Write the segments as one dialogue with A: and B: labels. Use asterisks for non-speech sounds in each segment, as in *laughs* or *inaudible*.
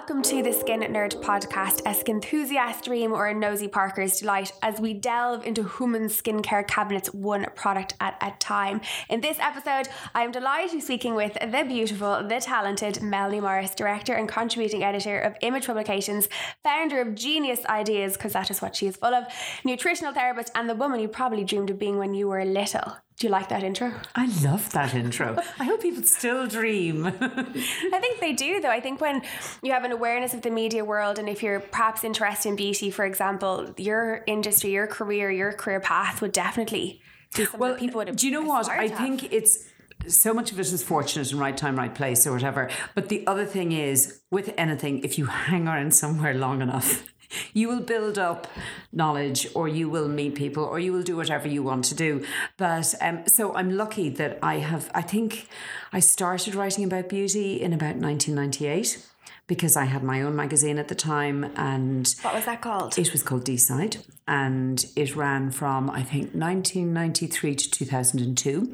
A: welcome to the Skin Nerd podcast, a skin enthusiast dream or a nosy Parker's delight as we delve into human skincare cabinets one product at a time. In this episode, I am delighted to be speaking with the beautiful, the talented Melanie Morris, director and contributing editor of Image Publications, founder of Genius Ideas, because that is what she is full of, nutritional therapist, and the woman you probably dreamed of being when you were little. Do you like that intro?
B: I love that intro. *laughs* I hope people still dream. *laughs*
A: I think they do, though. I think when you have an awareness of the media world, and if you're perhaps interested in beauty, for example, your industry, your career, your career path would definitely be something well, people would.
B: Do you know what? I think it's so much of it is fortunate and right time, right place, or whatever. But the other thing is, with anything, if you *laughs* hang around somewhere long enough, you will build up knowledge or you will meet people or you will do whatever you want to do but um, so i'm lucky that i have i think i started writing about beauty in about 1998 because I had my own magazine at the time and
A: what was that called?
B: It was called D-Side and it ran from I think 1993 to 2002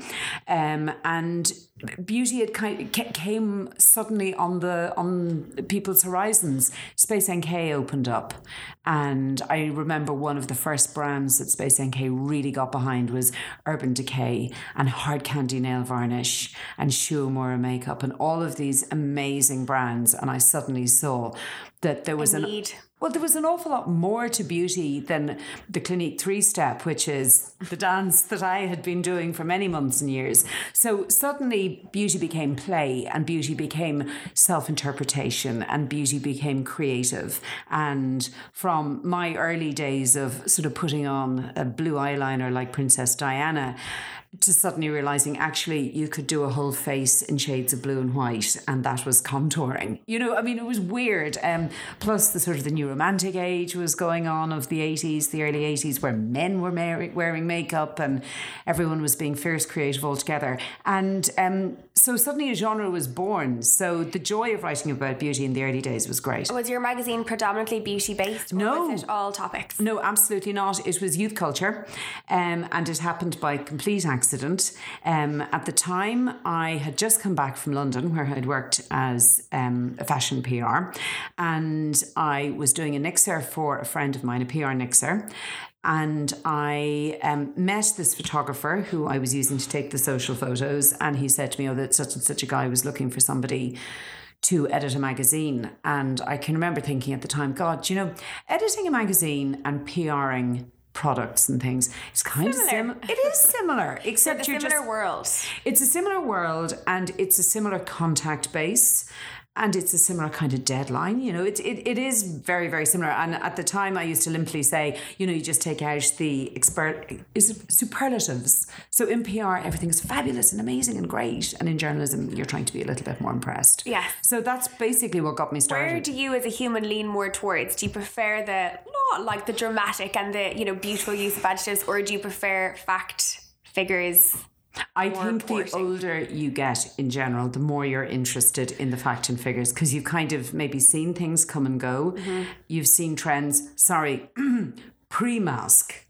B: um, and beauty had kind of came suddenly on the on people's horizons. Space nk opened up. And i remember one of the first brands that space nk really got behind was urban decay and hard candy nail varnish and Shu Uemura makeup and all of these amazing brands. And i suddenly saw that there was a
A: an
B: well, there was an awful lot more to beauty than the Clinique three step, which is the dance that I had been doing for many months and years. So suddenly, beauty became play, and beauty became self interpretation, and beauty became creative. And from my early days of sort of putting on a blue eyeliner like Princess Diana, to suddenly realizing actually you could do a whole face in shades of blue and white and that was contouring. You know i mean it was weird. Um, plus the sort of the new romantic age was going on of the 80s the early 80s where men were wearing makeup and everyone was being fierce creative altogether. And um, so suddenly a genre was born so the joy of writing about beauty in the early days was great
A: was your magazine predominantly beauty based
B: no
A: was it all topics
B: no absolutely not it was youth culture um, and it happened by complete accident. Um, at the time, I had just come back from London where I'd worked as um, a fashion PR, and I was doing a nixer for a friend of mine, a PR nixer. And I um, met this photographer who I was using to take the social photos, and he said to me, "Oh, that such and such a guy was looking for somebody." to edit a magazine. And I can remember thinking at the time, God, you know, editing a magazine and PRing products and things. It's kind similar. of similar. It is *laughs* similar, except
A: it's a
B: you're
A: similar
B: just,
A: world.
B: It's a similar world, and it's a similar contact base and it's a similar kind of deadline you know it, it, it is very very similar. And at the time i used to limply say you know you just take out the expert is superlatives? So in pr everything is fabulous and amazing and great. And in journalism you're trying to be a little bit more impressed.
A: Yeah.
B: So that's basically what got me started.
A: Where do you as a human lean more towards? Do you prefer the not like the dramatic and the you know beautiful use of adjectives or do you prefer fact figures
B: I think reporting. the older you get in general, the more you're interested in the fact and figures because you've kind of maybe seen things come and go. Mm-hmm. You've seen trends. Sorry, *clears throat* pre mask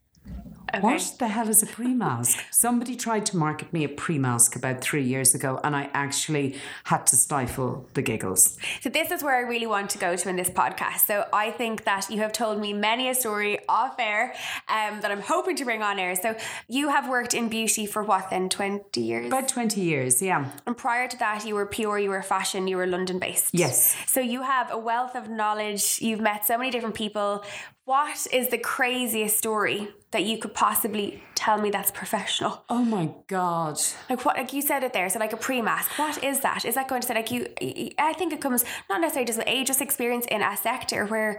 B: Okay. What the hell is a pre mask? *laughs* Somebody tried to market me a pre mask about three years ago, and I actually had to stifle the giggles.
A: So, this is where I really want to go to in this podcast. So, I think that you have told me many a story off air um, that I'm hoping to bring on air. So, you have worked in beauty for what then, 20 years?
B: About 20 years, yeah.
A: And prior to that, you were pure, you were fashion, you were London based.
B: Yes.
A: So, you have a wealth of knowledge, you've met so many different people. What is the craziest story that you could possibly tell me that's professional?
B: Oh my god!
A: Like what? Like you said it there. So like a pre-mask. What is that? Is that going to say like you? I think it comes not necessarily just with age, just experience in a sector where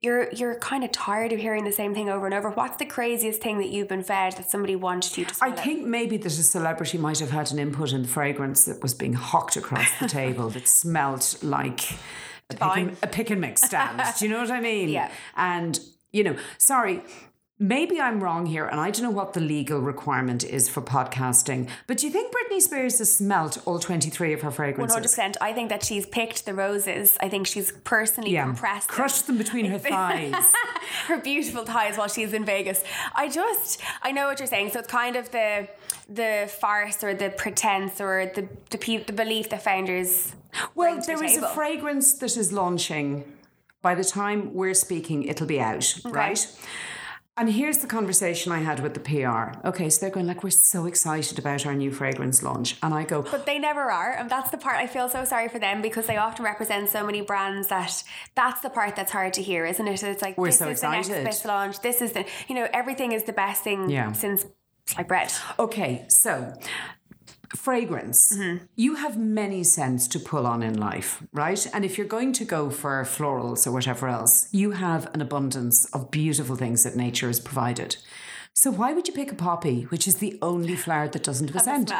A: you're you're kind of tired of hearing the same thing over and over. What's the craziest thing that you've been fed that somebody wanted you to?
B: I think maybe that a celebrity might have had an input in the fragrance that was being hawked across the *laughs* table that smelt like a pick, and, a pick and mix *laughs* stand. Do you know what I mean?
A: Yeah.
B: And, you know, sorry, Maybe I'm wrong here, and I don't know what the legal requirement is for podcasting. But do you think Britney Spears has smelt all 23 of her fragrances?
A: 100%. I think that she's picked the roses. I think she's personally yeah. compressed
B: crushed them, them between her thighs. *laughs*
A: her beautiful thighs while she's in Vegas. I just, I know what you're saying. So it's kind of the the farce or the pretense or the the, pe- the belief that founders
B: Well, there
A: the
B: is a fragrance that is launching. By the time we're speaking, it'll be out, right? And here's the conversation I had with the PR. Okay, so they're going like, "We're so excited about our new fragrance launch," and I go,
A: But they never are, and that's the part I feel so sorry for them because they often represent so many brands that that's the part that's hard to hear, isn't it? It's like
B: We're
A: this
B: so
A: is the next
B: excited.
A: best launch. This is the you know everything is the best thing
B: Yeah.
A: since sliced bread.
B: Okay, so fragrance. You have many scents to pull on in life, right? And if you're going to go for florals or whatever else, you have an abundance of beautiful things that nature has provided. So why would you pick a poppy, which is the only flower that doesn't have a scent?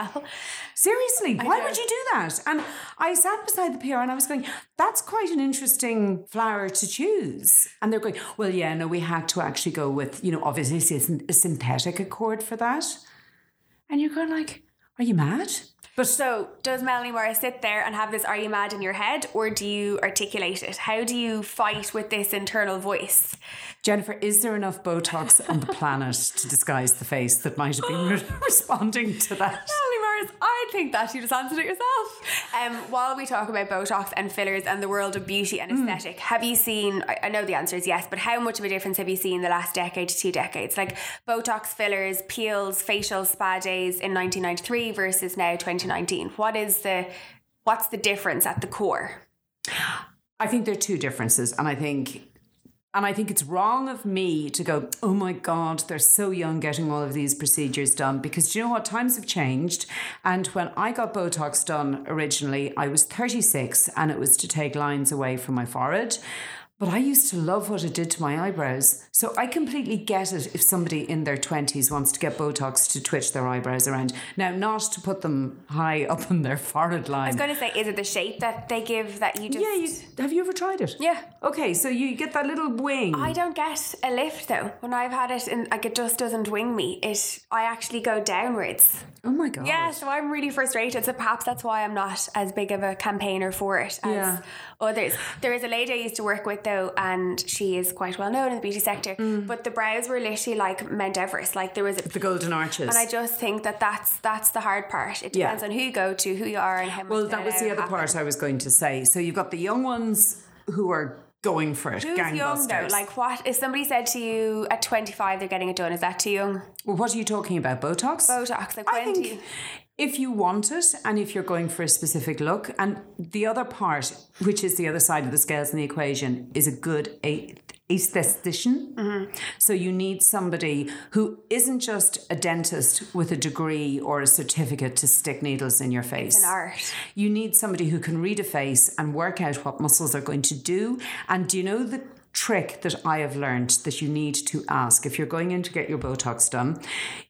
B: Seriously, why
A: know.
B: would you do that? And I sat beside the PR and I was going, that's quite an interesting flower to choose. And they're going, well, yeah, no, we had to actually go with, you know, obviously it's a synthetic accord for that. And you're going like, are you mad? But
A: so does Melanie Morris sit there and have this "Are you mad?" in your head, or do you articulate it? How do you fight with this internal voice?
B: Jennifer, is there enough Botox on the planet to disguise the face that might have been *gasps* responding to that?
A: Melanie Morris, I think that you just answered it yourself. Um, while we talk about Botox and fillers and the world of beauty and aesthetic, have you seen? I, I know the answer is yes, but how much of a difference have you seen in the last decade to two decades? Like Botox fillers, peels, facial spa days in 1993 versus now 2019. What is the what's the difference at the core?
B: I think there are two differences, and I think. And I think it's wrong of me to go, oh my God, they're so young getting all of these procedures done. Because you know what? Times have changed. And when I got Botox done originally, I was 36 and it was to take lines away from my forehead. But I used to love what it did to my eyebrows. So I completely get it if somebody in their 20s wants to get Botox to twitch their eyebrows around. Now, not to put them high *laughs* up on their forehead line.
A: I was going to say, is it the shape that they give that you just?
B: yeah, you, have you ever tried it?
A: Yeah.
B: Okay, so you get that little wing.
A: I don't get a lift though. When I've had it, and like it just doesn't wing me. It, I actually go downwards.
B: oh my god.
A: Yeah, so I'm really frustrated. So perhaps that's why I'm not as big of a campaigner for it as
B: Yeah.
A: Others. There is a lady I used to work with though, and she is quite well known in the beauty sector.
B: Mm.
A: But the brows were literally like Mount Everest. Like there was a
B: The golden arches.
A: and I just think that that's that's the hard part. It
B: Yeah.
A: depends on who you go to, who you are, and how much.
B: well, that was the other
A: happen.
B: part I was going to say. So you've got the young ones who are going for it,
A: Who's young though? Like what? If somebody said to you at 25 they're getting it done, is that too young?
B: well, what are you talking about? Botox?
A: Botox, like
B: I
A: when do you?
B: If you want it and if you're going for a specific look, and the other part, which is the other side of the scales in the equation, is a good a- aesthetician.
A: Mm-hmm.
B: So you need somebody who isn't just a dentist with a degree or a certificate to stick needles in your face.
A: It's an art.
B: You need somebody who can read a face and work out what muscles are going to do. And do you know the trick that I have learned that you need to ask if you're going in to get your Botox done?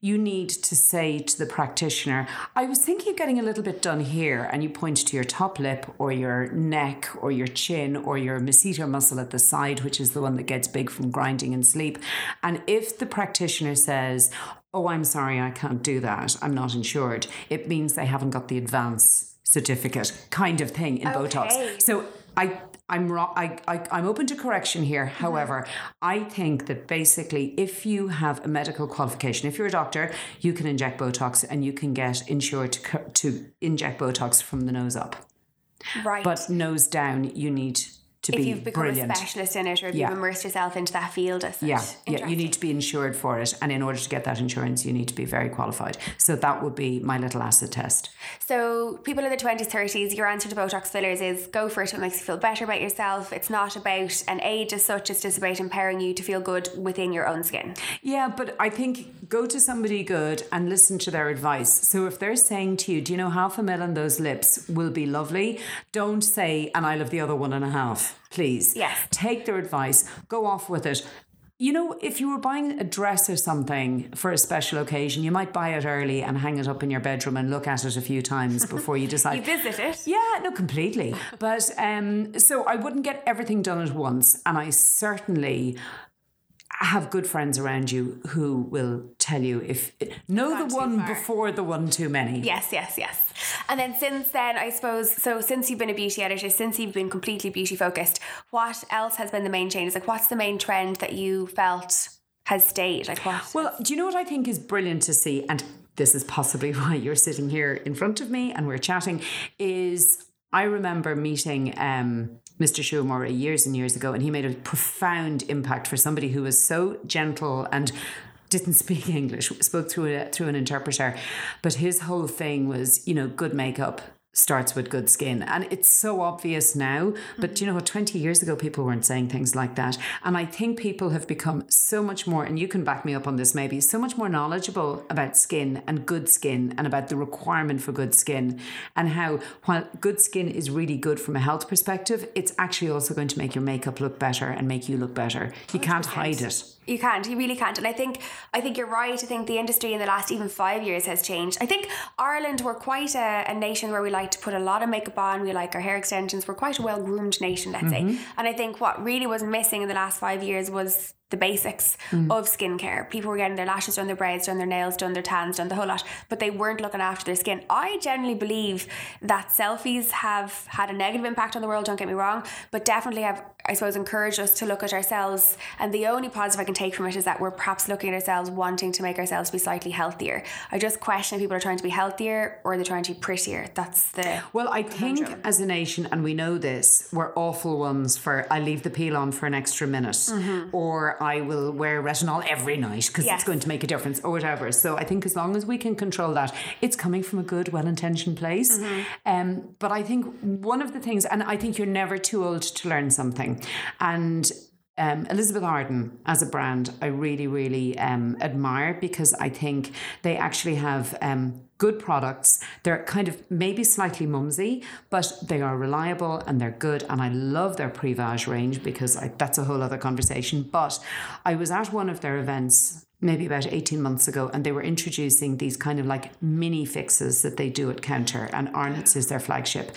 B: You need to say to the practitioner, I was thinking of getting a little bit done here, and you point to your top lip or your neck or your chin or your masseter muscle at the side, which is the one that gets big from grinding and sleep. And if the practitioner says, Oh, I'm sorry, I can't do that. I'm not insured. It means they haven't got the advance certificate kind of thing in
A: Okay.
B: Botox. So I I'm wrong. I, I I'm open to correction here. Mm-hmm. However, I think that basically, if you have a medical qualification, if you're a doctor, you can inject Botox and you can get insured to, to inject Botox from the nose up.
A: Right.
B: But nose down, you need to
A: if
B: be
A: you've become
B: brilliant.
A: a specialist in it or if
B: Yeah.
A: you've immersed yourself into that field as.
B: Yeah, yeah, you need to be insured for it, and in order to get that insurance, you need to be very qualified. So that would be my little acid test.
A: So, people in the 20s, 30s, your answer to Botox fillers is go for it. It makes you feel better about yourself. It's not about an age as such, it's just about empowering you to feel good within your own skin.
B: Yeah, but I think go to somebody good and listen to their advice. So if they're saying to you, do you know half a mil on those lips will be lovely? Don't say, and I love the other one and a half, please.
A: Yes.
B: Take their advice, go off with it. You know, if you were buying a dress or something for a special occasion, you might buy it early and hang it up in your bedroom and look at it a few times *laughs* before you decide.
A: You visit it.
B: Yeah, no, completely. But um, so I wouldn't get everything done at once, and I certainly have good friends around you who will tell you if know the one before the one too many.
A: Yes, yes, yes. And then since then, I suppose, so since you've been a beauty editor, since you've been completely beauty focused, what else has been the main changes? Like, what's the main trend that you felt has stayed? Like, what?
B: Well, do you know what I think is brilliant to see? And this is possibly *laughs* why you're sitting here in front of me and we're chatting, is I remember meeting um, Mr. Shumura years and years ago, and he made a profound impact for somebody who was so gentle and didn't *laughs* speak English, spoke through a, through an interpreter, but his whole thing was, you know, good makeup, starts with good skin. And it's so obvious now, but you know what, 20 years ago, people weren't saying things like that. And I think people have become so much more, and you can back me up on this maybe, so much more knowledgeable about skin and good skin and about the requirement for good skin. And how, while good skin is really good from a health perspective, it's actually also going to make your makeup look better and make you look better. You can't hide it.
A: You can't. You really can't. And I think I think you're right. I think the industry in the last even five years has changed. I think Ireland we're quite a, a nation where we like to put a lot of makeup on. We like our hair extensions. We're quite a well groomed nation, let's mm-hmm. say. And I think what really was missing in the last five years was the basics mm. of skincare. People were getting their lashes done, their brows done, their nails done, their tans done, the whole lot, but they weren't looking after their skin. I generally believe that selfies have had a negative impact on the world, don't get me wrong, but definitely have, I suppose, encouraged us to look at ourselves. And the only positive I can take from it is that we're perhaps looking at ourselves wanting to make ourselves be slightly healthier. I just question if people are trying to be healthier or they're trying to be prettier. That's the.
B: Well, I think as a nation, and we know this, we're awful ones for I leave the peel on for an extra minute mm-hmm. or I will wear retinol every night because yes. it's going to make a difference or whatever. So I think as long as we can control that, it's coming from a good, well intentioned place. Mm-hmm. Um, but I think one of the things, and I think you're never too old to learn something. And um, Elizabeth Arden as a brand, I really, really um, admire because I think they actually have um, good products. They're kind of maybe slightly mumsy, but they are reliable and they're good. And I love their Prevage range because I, that's a whole other conversation. But I was at one of their events maybe about 18 months ago and they were introducing these kind of like mini fixes that they do at counter and Arnott's is their flagship.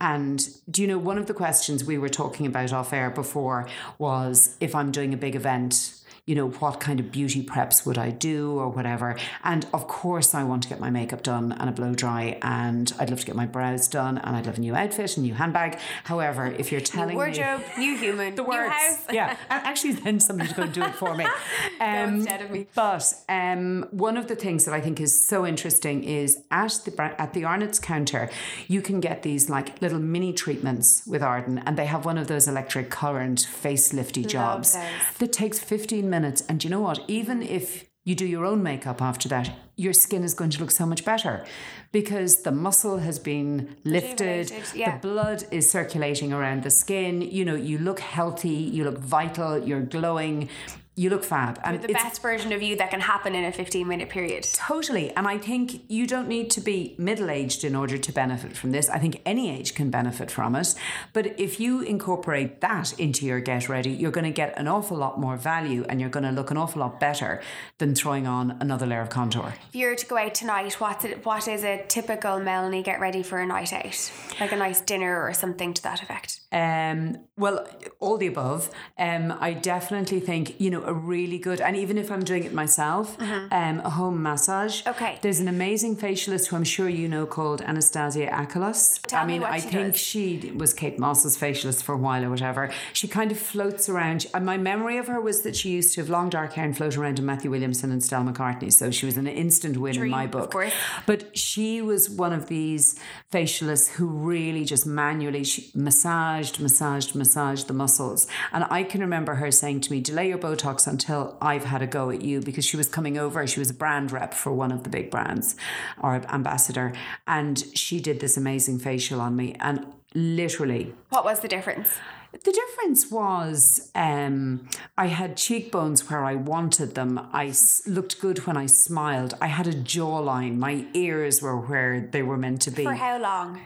B: And do you know one of the questions we were talking about off air before was if I'm doing a big event you know, what kind of beauty preps would I do or whatever. And of course, I want to get my makeup done and a blow dry, and I'd love to get my brows done, and I'd love a new outfit, a new handbag. However, if you're telling
A: new wardrobe,
B: me,
A: new human, the words,
B: yeah, actually, then somebody's going to do it for me. *laughs*
A: Um, instead of me.
B: But um, one of the things that I think is so interesting is at the at the Arnott's counter, you can get these like little mini treatments with Arden, and they have one of those electric current facelifty jobs that takes 15 minutes. And you know what? Even if you do your own makeup after that, your skin is going to look so much better because the muscle has been lifted, yeah. the blood is circulating around the skin. You know, you look healthy, you look vital, you're glowing, you look fab.
A: And You're the best version of you that can happen in a 15 minute period.
B: Totally. And I think you don't need to be middle aged in order to benefit from this. I think any age can benefit from it. But if you incorporate that into your get ready, you're going to get an awful lot more value and you're going to look an awful lot better than throwing on another layer of contour.
A: If you were to go out tonight, what's it, what is a typical Melanie get ready for a night out? Like a nice dinner or something to that effect?
B: Um, well, all the above. Um, I definitely think, you know, a really good, and even if I'm doing it myself, mm-hmm. um, a home massage.
A: Okay.
B: There's an amazing facialist who I'm sure you know called Anastasia Achilleos.
A: Tell
B: I mean,
A: me
B: I think
A: does.
B: she was Kate Moss's facialist for a while or whatever. She kind of floats around. And my memory of her was that she used to have long dark hair and float around in Matthew Williamson and Stella McCartney. So she was an instant win
A: Dream,
B: in my book.
A: Of course.
B: But she was one of these facialists who really just manually she massaged, massaged, massaged the muscles. And I can remember her saying to me, delay your Botox until I've had a go at you because she was coming over. She was a brand rep for one of the big brands or ambassador. And she did this amazing facial on me. And literally.
A: What was the difference?
B: The difference was um, I had cheekbones where I wanted them. I s- looked good when I smiled. I had a jawline. My ears were where they were meant to be.
A: For how long?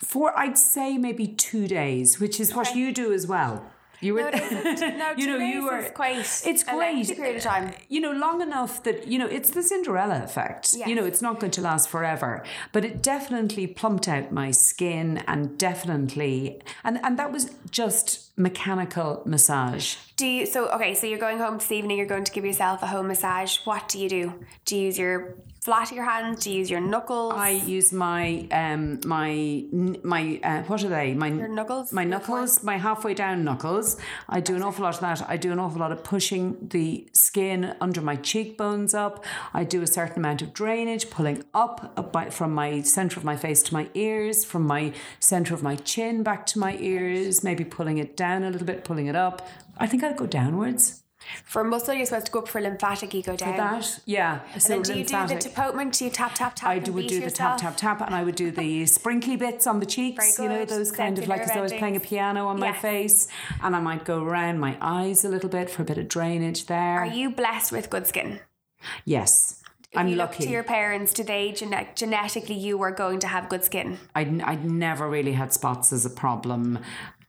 B: For I'd say maybe two days, which is what you do as well. You were,
A: No. No, *laughs*
B: you know, you were.
A: quite
B: It's
A: a
B: great.
A: period of time.
B: Uh, you know, long enough that you know it's the Cinderella effect.
A: Yes.
B: You know, it's not going to last forever, but it definitely plumped out my skin, and definitely, and and that was just mechanical massage.
A: Do you so okay, so you're going home this evening, you're going to give yourself a home massage. What do you do? Do you use your flat of your hands? Do you use your knuckles?
B: I use my um my my uh, what are they? My
A: your knuckles?
B: My knuckles, my halfway down knuckles. I do an awful lot of that. I do an awful lot of pushing the skin under my cheekbones up. I do a certain amount of drainage, pulling up, up by, from my center of my face to my ears, from my center of my chin back to my ears, maybe pulling it down a little bit, pulling it up. I think I'd go downwards.
A: For muscle, you're supposed to go up for lymphatic, you go down.
B: For that, yeah.
A: And so then do you lymphatic. do the tapotement? Do you tap, tap, tap?
B: I do, would do the tap, tap, tap, and I would do the *laughs* sprinkly bits on the cheeks, you know, those kind of like as though I was playing a piano on my face. And I might go around my eyes a little bit for a bit of drainage there.
A: Are you blessed with good skin?
B: Yes. If I'm
A: you
B: lucky.
A: Look to your parents, do they gene- genetically you were going to have good skin?
B: I I never really had spots as a problem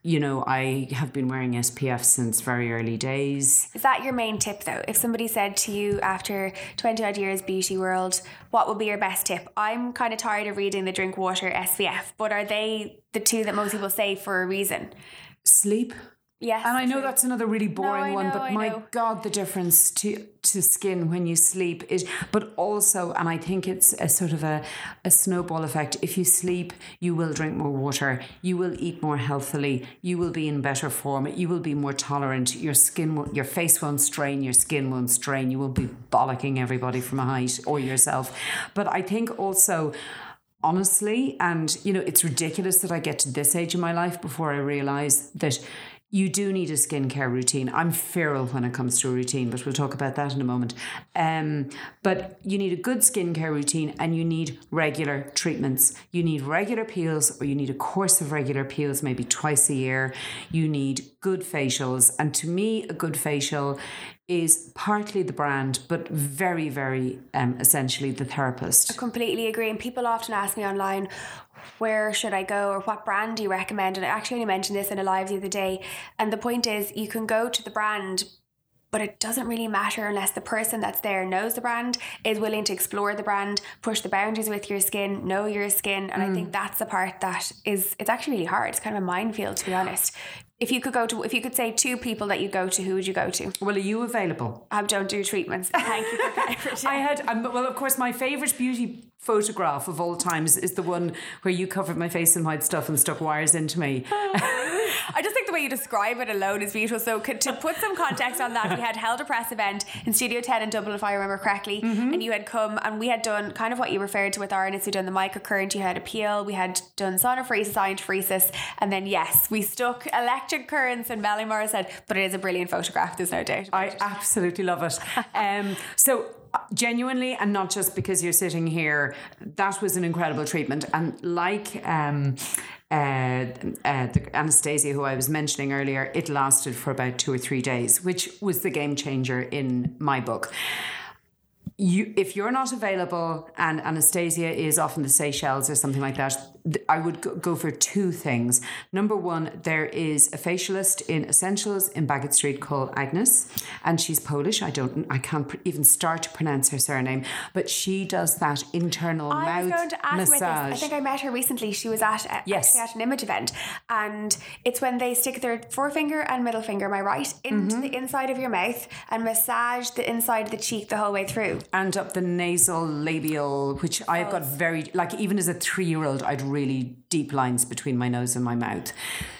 B: you know, I have been wearing SPF since very early days.
A: Is that your main tip though? If somebody said to you after 20 odd years beauty world, what would be your best tip? I'm kind of tired of reading the drink water SPF, but are they the two that most people say for a reason?
B: Sleep.
A: Yes.
B: And I know true. that's another really boring
A: no,
B: one,
A: know,
B: but
A: I
B: my
A: know.
B: God, the difference to to skin when you sleep is but also and I think it's a sort of a, a snowball effect. If you sleep, you will drink more water, you will eat more healthily, you will be in better form, you will be more tolerant, your skin will, your face won't strain, your skin won't strain, you will be bollocking everybody from a height or yourself. But I think also honestly and you know it's ridiculous that I get to this age in my life before I realize that you do need a skincare routine. I'm feral when it comes to a routine, but we'll talk about that in a moment. Um, but you need a good skincare routine and you need regular treatments. You need regular peels or you need a course of regular peels, maybe twice a year. You need good facials. And to me, a good facial is partly the brand, but very, very um, essentially the therapist.
A: I completely agree. And people often ask me online, where should I go or what brand do you recommend? And I actually only mentioned this in a live the other day. And the point is, you can go to the brand, but it doesn't really matter unless the person that's there knows the brand, is willing to explore the brand, push the boundaries with your skin, know your skin. And mm. I think that's the part that is, it's actually really hard. It's kind of a minefield, to be honest. If you could go to, if you could say two people that you go to, who would you go to?
B: Well, are you available?
A: I don't do treatments. Thank you for *laughs*
B: I had, um, well, of course, my favourite beauty photograph of all times is the one where you covered my face in white stuff and stuck wires into me. *laughs*
A: I just think the way you describe it alone is beautiful. So to put some context on that, we had held a press event in Studio 10 in Dublin, if I remember correctly, mm-hmm. and you had come and we had done kind of what you referred to with Arnott's. We'd done the microcurrent, you had a peel, we had done sonophoresis, iontophoresis, and then yes, we stuck electric currents and Ballymore said, but it is a brilliant photograph, there's no doubt.
B: I absolutely love it. *laughs* um, so genuinely and not just because you're sitting here that was an incredible treatment and like um, uh, uh, the Anastasia who I was mentioning earlier it lasted for about two or three days which was the game changer in my book. You if you're not available and Anastasia is off in the Seychelles or something like that, I would go for two things. Number one, there is a facialist in Essentials in Baggot Street called Agnes, and she's Polish. I don't, I can't even start to pronounce her surname, but she does that internal I mouth was going to ask massage. About
A: this. I think I met her recently. She was at a,
B: yes.
A: at an image event, and it's when they stick their forefinger and middle finger, my right, into mm-hmm. the inside of your mouth and massage the inside of the cheek the whole way through
B: and up the nasal labial, which I've got very like even as a three year old, I'd really deep lines between my nose and my mouth.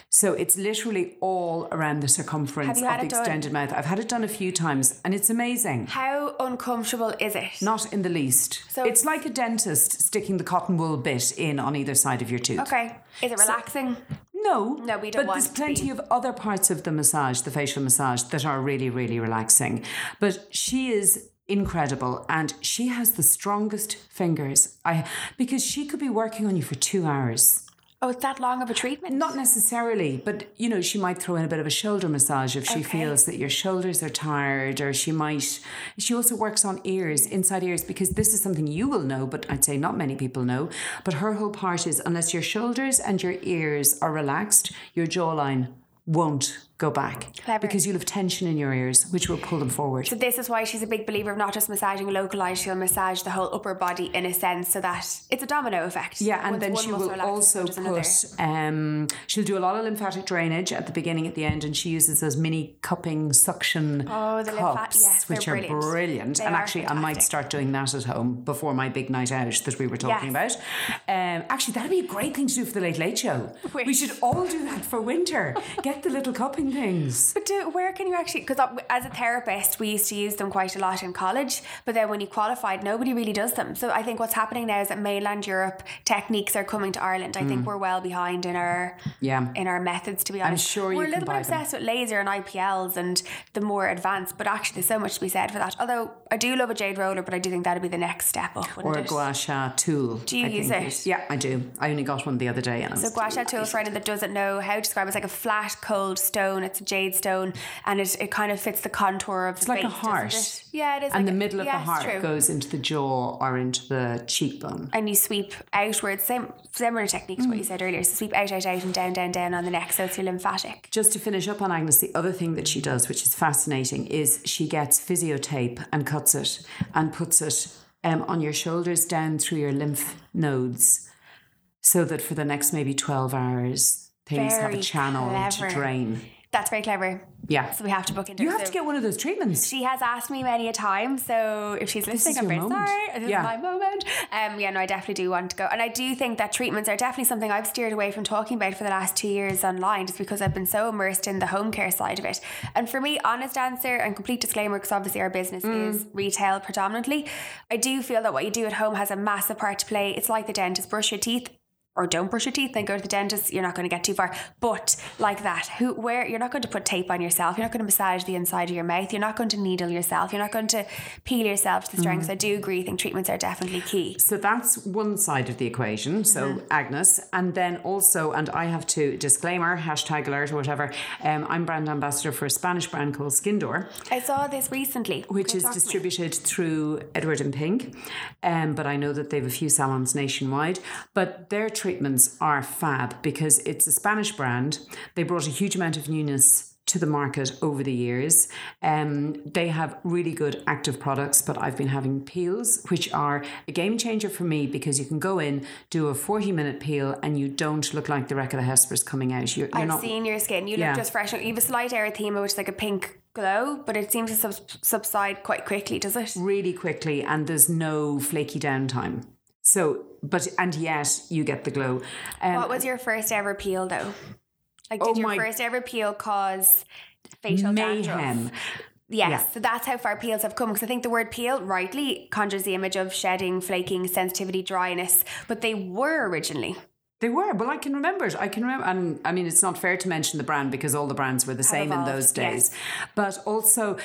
B: So it's literally all around the circumference of the extended done? mouth. I've had it done a few times and it's amazing.
A: How uncomfortable is it?
B: Not in the least. So it's like a dentist sticking the cotton wool bit in on either side of your tooth.
A: Okay. Is it relaxing?
B: So, no.
A: No, we don't
B: But there's plenty of other parts of the massage, the facial massage, that are really, really relaxing. But she is incredible and she has the strongest fingers i because she could be working on you for two hours
A: Oh, it's that long of a treatment?
B: Not necessarily, but you know, she might throw in a bit of a shoulder massage if she okay. feels that your shoulders are tired, or she might. She also works on ears, inside ears, because this is something you will know, but I'd say not many people know. But her whole part is unless your shoulders and your ears are relaxed, your jawline won't go back
A: Clever.
B: because you'll have tension in your ears, which will pull them forward.
A: So this is why she's a big believer of not just massaging a localized, she'll massage the whole upper body in a sense so that it's a domino effect.
B: Yeah, and
A: Once
B: then she will also put. Um, she'll do a lot of lymphatic drainage at the beginning, at the end, and she uses those mini cupping suction
A: Oh, the
B: cups,
A: yes,
B: which are
A: brilliant.
B: brilliant. And actually, I might start doing that at home before my big night out that we were talking
A: Yes.
B: about. Um, actually, that'd be a great thing to do for the Late Late Show. *laughs* We should all do that for winter. Get the little cupping things.
A: But do, where can you actually? Because as a therapist, we used to use them quite a lot in college. But then when you qualified, nobody really does them. So I think what's happening now is that mainland Europe techniques are coming to Ireland. I think we're well behind in our
B: Mm. Yeah.
A: in our methods. To be honest,
B: sure you
A: we're a little bit
B: them.
A: obsessed with laser and IPLs and the more advanced. But actually, there's so much to be said for that. Although I do love a jade roller, but I do think that'd be the next step up.
B: Or a
A: it?
B: gua sha tool.
A: Do you
B: I
A: use
B: think
A: it?
B: Yeah, I do. I only got one the other day. And I
A: So
B: was
A: gua sha tool, for anyone that doesn't know how to describe it, it's like a flat, cold stone. It's a jade stone, and it, it kind of fits the contour of
B: It's
A: the
B: like a heart.
A: it? Yeah, it is.
B: and
A: like
B: the
A: a-
B: middle of
A: yeah,
B: the heart goes into the jaw or into the cheekbone.
A: and you sweep outwards. Same similar technique to what you
B: Mm.
A: said earlier. So sweep out, out, out, and down, down, down on the neck. So it's your lymphatic.
B: Just to finish up on Agnes, the other thing that she does, which is fascinating, is she gets physiotape and cuts it and puts it um, on your shoulders down through your lymph nodes so that for the next maybe 12 hours, things have a channel
A: clever.
B: to drain.
A: That's very clever.
B: Yeah.
A: So we have to book into.
B: You have
A: So
B: to get one of those treatments.
A: She has asked me many a time, so if she's listening, I'm very
B: moment.
A: sorry. This
B: Yeah.
A: is my moment. Um, yeah, no, I definitely do want to go, and I do think that treatments are definitely something I've steered away from talking about for the last two years online, just because I've been so immersed in the home care side of it. And for me, honest answer and complete disclaimer, because obviously our business
B: Mm.
A: is retail predominantly. I do feel that what you do at home has a massive part to play. It's like the dentist: brush your teeth or don't brush your teeth, then go to the dentist. You're not going to get too far. But like that, who, where you're not going to put tape on yourself. You're not going to massage the inside of your mouth. You're not going to needle yourself. You're not going to peel yourself to the strength. So I do agree. I think treatments are definitely key.
B: So that's one side of the equation. So
A: Mm-hmm.
B: Agnes, and then also, and I have to disclaimer hashtag alert or whatever. Um, I'm brand ambassador for a Spanish brand called Skeyndor,
A: I saw this recently,
B: which is
A: talk to me.
B: distributed through Edward and Pink. Um, but I know that they have a few salons nationwide. But their treatments are fab because it's a Spanish brand. They brought a huge amount of newness to the market over the years. Um, they have really good active products, but I've been having peels, which are a game changer for me because you can go in, do a 40 minute peel, and you don't look like the wreck of the Hesperus coming out. You're, you're
A: I've
B: not.
A: seen your skin. You
B: Yeah.
A: look just fresh. You have a slight erythema, which is like a pink glow, but it seems to subside quite quickly, does it?
B: really quickly and there's no flaky downtime. So, but and yet you get the glow. Um,
A: What was your first ever peel though? Like, did
B: Oh
A: your first ever peel cause facial dandruff?
B: mayhem.
A: Yes,
B: Yeah.
A: so that's how far peels have come. Because I think the word peel rightly conjures the image of shedding, flaking, sensitivity, dryness, but they were originally.
B: They were. Well, I can remember it. I can remember. And I mean, it's not fair to mention the brand because all the brands were the same in those days.
A: yes.
B: But also,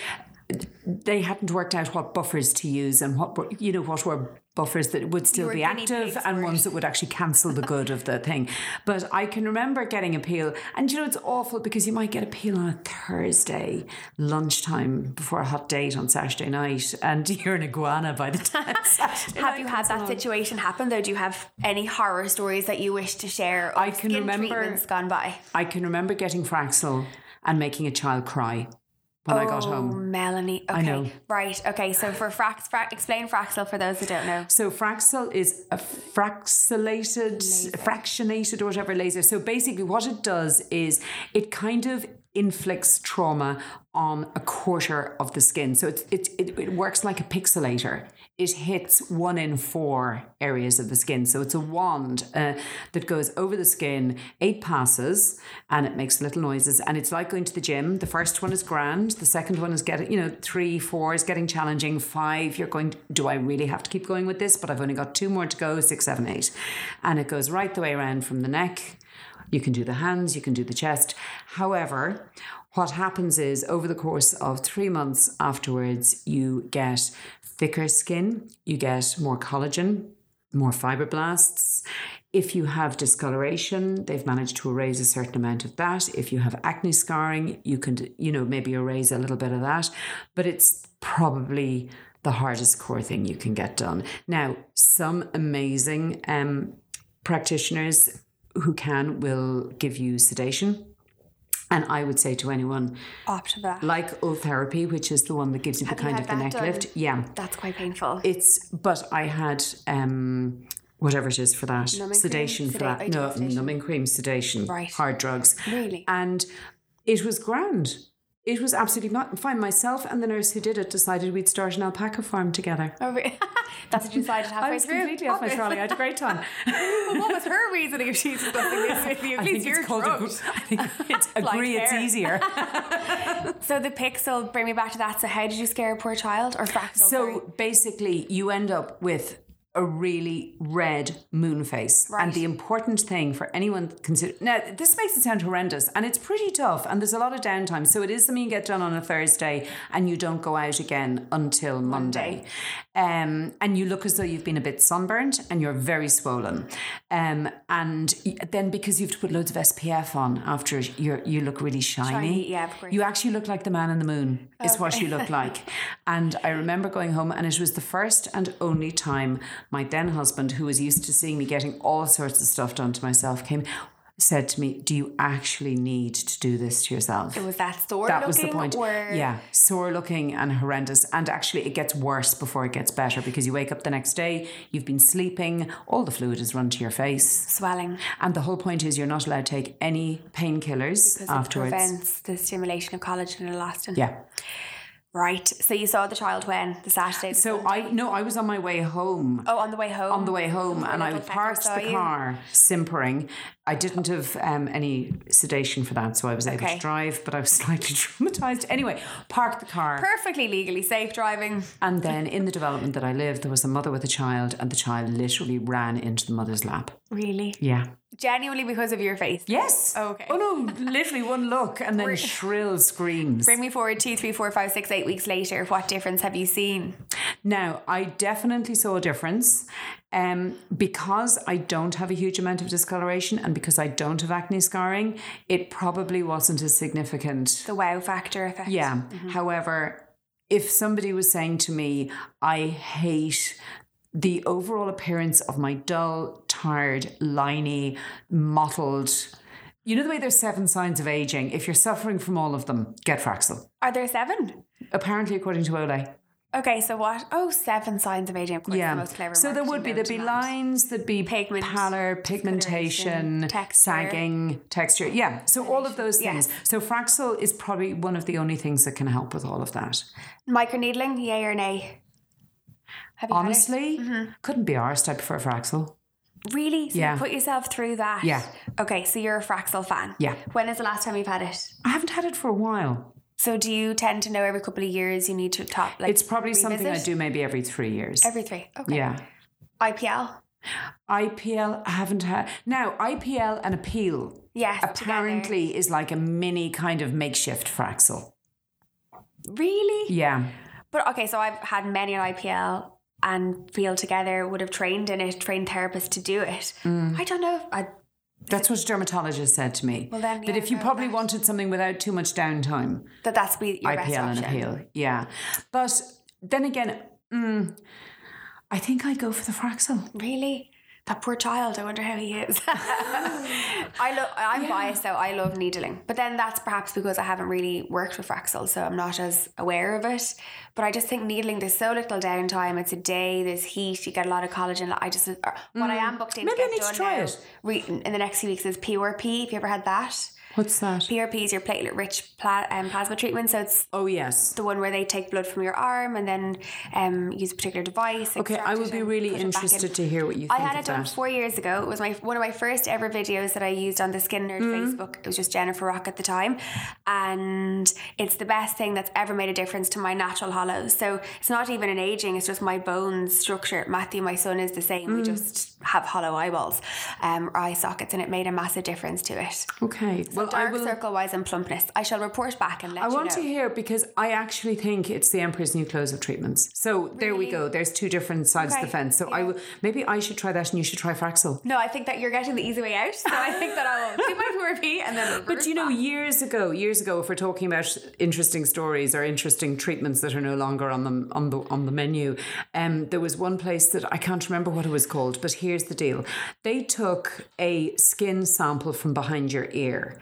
B: they hadn't worked out what buffers to use and what were, you know what were buffers that would still be active and ones that would actually cancel the good of the thing. But I can remember getting a peel, and you know it's awful because you might get a peel on a Thursday lunchtime before a hot date on Saturday night, and *laughs* you're an iguana by the time. *laughs*
A: Have you had that
B: along.
A: situation happen though? Do you have any horror stories that you wish to share?
B: I can remember-
A: gone by.
B: I can remember getting Fraxel and making a child cry when I got
A: Oh,
B: home.
A: Melanie. Okay.
B: know.
A: Right. Okay. So for Frax, Frax, explain Fraxel for those who don't know.
B: So Fraxel is a fraxilated, fractionated or whatever laser. So basically what it does is it kind of inflicts trauma on a quarter of the skin. So it's, it, it, it works like a pixelator. It hits one in four areas of the skin. So it's a wand uh, that goes over the skin, eight passes, and it makes little noises. And it's like going to the gym. The first one is grand. The second one is getting, you know, three, four is getting challenging. Five, you're going, do I really have to keep going with this? But I've only got two more to go, six, seven, eight. And it goes right the way around from the neck. You can do the hands, you can do the chest. However, what happens is over the course of three months afterwards, you get thicker skin, you get more collagen, more fibroblasts. If you have discoloration, they've managed to erase a certain amount of that. If you have acne scarring, you can, you know, maybe erase a little bit of that. But it's probably the hardest core thing you can get done. Now, some amazing um, practitioners who can will give you sedation And I would say to anyone,
A: Opt for that.
B: like Ultherapy, which is the one that gives you the
A: Have you
B: kind
A: had
B: of the neck
A: done?
B: lift. Yeah.
A: That's quite painful.
B: It's but I had um whatever it is for that.
A: Numbing
B: sedation
A: cream?
B: for that. No,
A: oh, sedation.
B: numbing cream, sedation,
A: Right.
B: hard drugs.
A: Really?
B: And it was grand. It was absolutely fine. Myself and the nurse who did it decided we'd start an alpaca farm together.
A: Oh, re- *laughs* That's what you decided *laughs* halfway
B: I was
A: through.
B: completely off my trolley. I had a great time.
A: Well, *laughs* what was her reasoning if she's discussing this with you? At
B: I
A: least
B: think
A: you're
B: it's called
A: drugged.
B: I think it's agree it's easier.
A: So the pixel, bring me back to that. So how did you scare a poor child or fractal?
B: So
A: sorry.
B: basically, you end up with a really red moon face.
A: Right.
B: And the important thing for anyone consider now this makes it sound horrendous and it's pretty tough and there's a lot of downtime. So it is something you get done on a Thursday and you don't go out again until Monday. Um, and you look as though you've been a bit sunburnt and you're very swollen. Um, and then because you have to put loads of SPF on after you're, you look really shiny.
A: Shiny, yeah, of course.
B: You actually look like the man in the moon, is what you look like. *laughs* and I remember going home, and it was the first and only time my then husband, who was used to seeing me getting all sorts of stuff done to myself, came, said to me, Do you actually need to do this to yourself?
A: It was that sore
B: that was the
A: looking
B: point. Yeah, sore looking and horrendous. And actually, it gets worse before it gets better because you wake up the next day, you've been sleeping, all the fluid has run to your face.
A: swelling
B: And the whole point is you're not allowed to take any painkillers
A: because
B: afterwards.
A: it prevents the stimulation of collagen and elastin.
B: yeah.
A: Right. So you saw the child when the Saturday. the
B: So
A: Sunday?
B: I no, I was on my way home.
A: Oh, on the way home.
B: On the way home, and I parked the
A: you?
B: car, simpering. I didn't have um, any sedation for that, so I was able
A: Okay.
B: to drive, but I was *laughs* slightly traumatized. Anyway, parked the car,
A: Perfectly legally safe driving.
B: and then in the development that I lived, there was a mother with a child, and the child literally ran into the mother's lap.
A: Really?
B: Yeah.
A: Genuinely because of your face.
B: Yes.
A: Okay.
B: Oh no! Literally one look, and then shrill screams.
A: Bring me forward two, three, four, five, six, eight weeks later. What difference have you seen?
B: Now, I definitely saw a difference. Um, because I don't have a huge amount of discoloration and because I don't have acne scarring, it probably wasn't as significant.
A: The wow factor effect.
B: Yeah. However, if somebody was saying to me, I hate the overall appearance of my dull, tired, liney, mottled, you know the way there's seven signs of aging? If you're suffering from all of them, get Fraxel.
A: Are there seven?
B: Apparently, according to Olay.
A: Okay, so what? Oh, seven signs of aging. Of course, the
B: Yeah.
A: most clever.
B: So there would be there'd be
A: known to man.
B: lines, there'd be
A: Pigment,
B: pallor, pigmentation,
A: texture.
B: sagging, texture. Yeah. So all of those things.
A: Yes.
B: So Fraxel is probably one of the only things that can help with all of that.
A: Microneedling, yay or nay?
B: Honestly,
A: Mm-hmm.
B: couldn't be arsed. I prefer Fraxel.
A: Really? So
B: Yeah.
A: you put yourself through that?
B: Yeah.
A: Okay, so you're a Fraxel fan.
B: Yeah.
A: When is the last time you've had it?
B: I haven't had it for a while.
A: So do you tend to know every couple of years you need to top like
B: It's probably something I do maybe every three years.
A: Every three. Okay.
B: yeah.
A: IPL?
B: IPL, I haven't had. Now, IPL and Appeal
A: Yes.
B: apparently is like a mini kind of makeshift Fraxel.
A: together. Really?
B: Yeah.
A: But okay, so I've had many an IPL and feel together would have trained in it, trained therapists to do it.
B: Mm.
A: I don't know if I
B: That's what a dermatologist said to me.
A: Well, then,
B: that if you probably
A: that-
B: wanted something without too much downtime,
A: that that's be your best
B: IPL and
A: option.
B: appeal. Yeah. But then again, mm, I think I go for the Fraxel.
A: Really? That poor child. I wonder how he is. *laughs* I love. I'm biased though. I love needling, but then that's perhaps because I haven't really worked with Fraxel, so I'm not as aware of it. But I just think needling. There's so little downtime. It's a day. There's heat. You get a lot of collagen. I just uh, what I am booked in.
B: Maybe
A: to
B: I
A: get
B: need to try
A: now,
B: it.
A: Re- in the next few weeks is PRP. Have you ever had that?
B: What's that?
A: PRP is your platelet-rich pla- um, plasma treatment. So it's
B: Oh, yes.
A: the one where they take blood from your arm and then um, use a particular device.
B: Okay, I would be really
A: back in.
B: interested to hear what you think.
A: I
B: had
A: it done
B: that.
A: four years ago. It was my one of my first ever videos that I used on the Skin Nerd
B: Mm.
A: Facebook. It was just Jennifer Rock at the time, and it's the best thing that's ever made a difference to my natural hollows. So it's not even an aging; it's just my bones structure. Matthew, my son, is the same.
B: Mm.
A: We just have hollow eyeballs, um, or eye sockets, and it made a massive difference to it.
B: Okay. well, I
A: Dark
B: will.
A: circle wise and plumpness. I shall report back and let
B: I
A: you
B: want to hear because I actually think it's the Emperor's New Clothes of treatments. So there we go. There's two different sides of the fence. So I will maybe I should try that and you should try Fraxel.
A: no, I think that you're getting the easy way out. So I think that I will do my *laughs* PRP and then.
B: But you know,
A: reverse
B: years ago, years ago, if we're talking about interesting stories or interesting treatments that are no longer on the on the on the menu, um, there was one place that I can't remember what it was called. But here's the deal: they took a skin sample from behind your ear.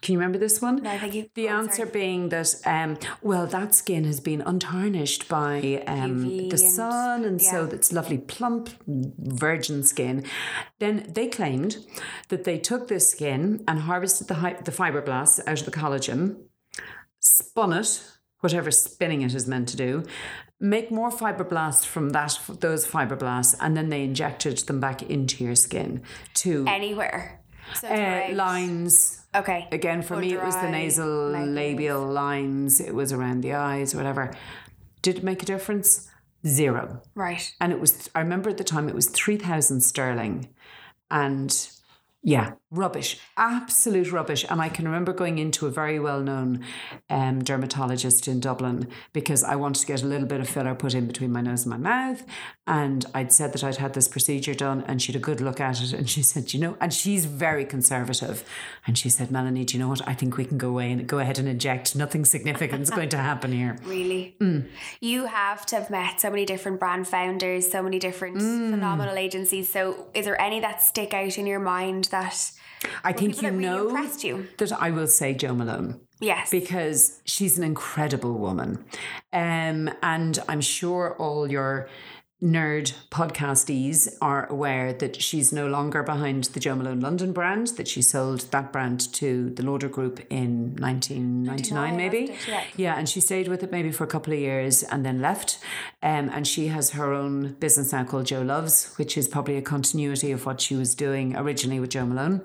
B: Can you remember this one?
A: No, I think you-
B: The
A: oh,
B: answer
A: sorry.
B: being that, um, well, that skin has been untarnished by um, the
A: and-
B: sun, and so it's lovely, plump, virgin skin. Then they claimed that they took this skin and harvested the, the fibroblasts out of the collagen, spun it, whatever spinning it is meant to do, make more fibroblasts from that those fibroblasts, and then they injected them back into your skin to
A: Anywhere. So
B: uh, lines.
A: Okay.
B: Again, for me, it was the nasal labial lines. It was around the eyes, whatever. Did it make a difference? Zero.
A: Right.
B: And it was, I remember at the time, it was 3,000 sterling. And yeah, rubbish, absolute rubbish. And I can remember going into a very well known um, dermatologist in Dublin because I wanted to get a little bit of filler put in between my nose and my mouth. And I'd said that I'd had this procedure done, and she'd a good look at it. And she said, You know, and she's very conservative. And she said, Melanie, do you know what? I think we can go away and go ahead and inject. Nothing significant is going to happen here. *laughs*
A: Really?
B: Mm.
A: You have to have met so many different brand founders, so many different
B: Mm.
A: phenomenal agencies. So, is there any that stick out in your mind that
B: I think you
A: that really
B: know
A: impressed you?
B: that I will say Jo Malone.
A: Yes.
B: because she's an incredible woman. Um, and I'm sure all your nerd podcastees are aware that she's no longer behind the Jo Malone London brand, that she sold that brand to the Lauder Group in 1999, maybe.
A: Yeah.
B: Yeah, and she stayed with it maybe for a couple of years and then left. Um, and she has her own business now called Jo Loves, which is probably a continuity of what she was doing originally with Jo Malone.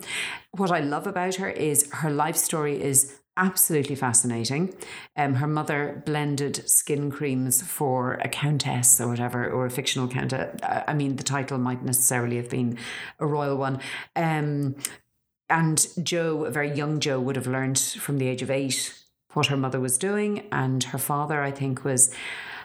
B: What I love about her is her life story is absolutely fascinating. Um, her mother blended skin creams for a countess or whatever, or a fictional countess. I mean, the title might necessarily have been a royal one. Um, and Jo, a very young Jo, would have learned from the age of eight what her mother was doing. And her father, I think, was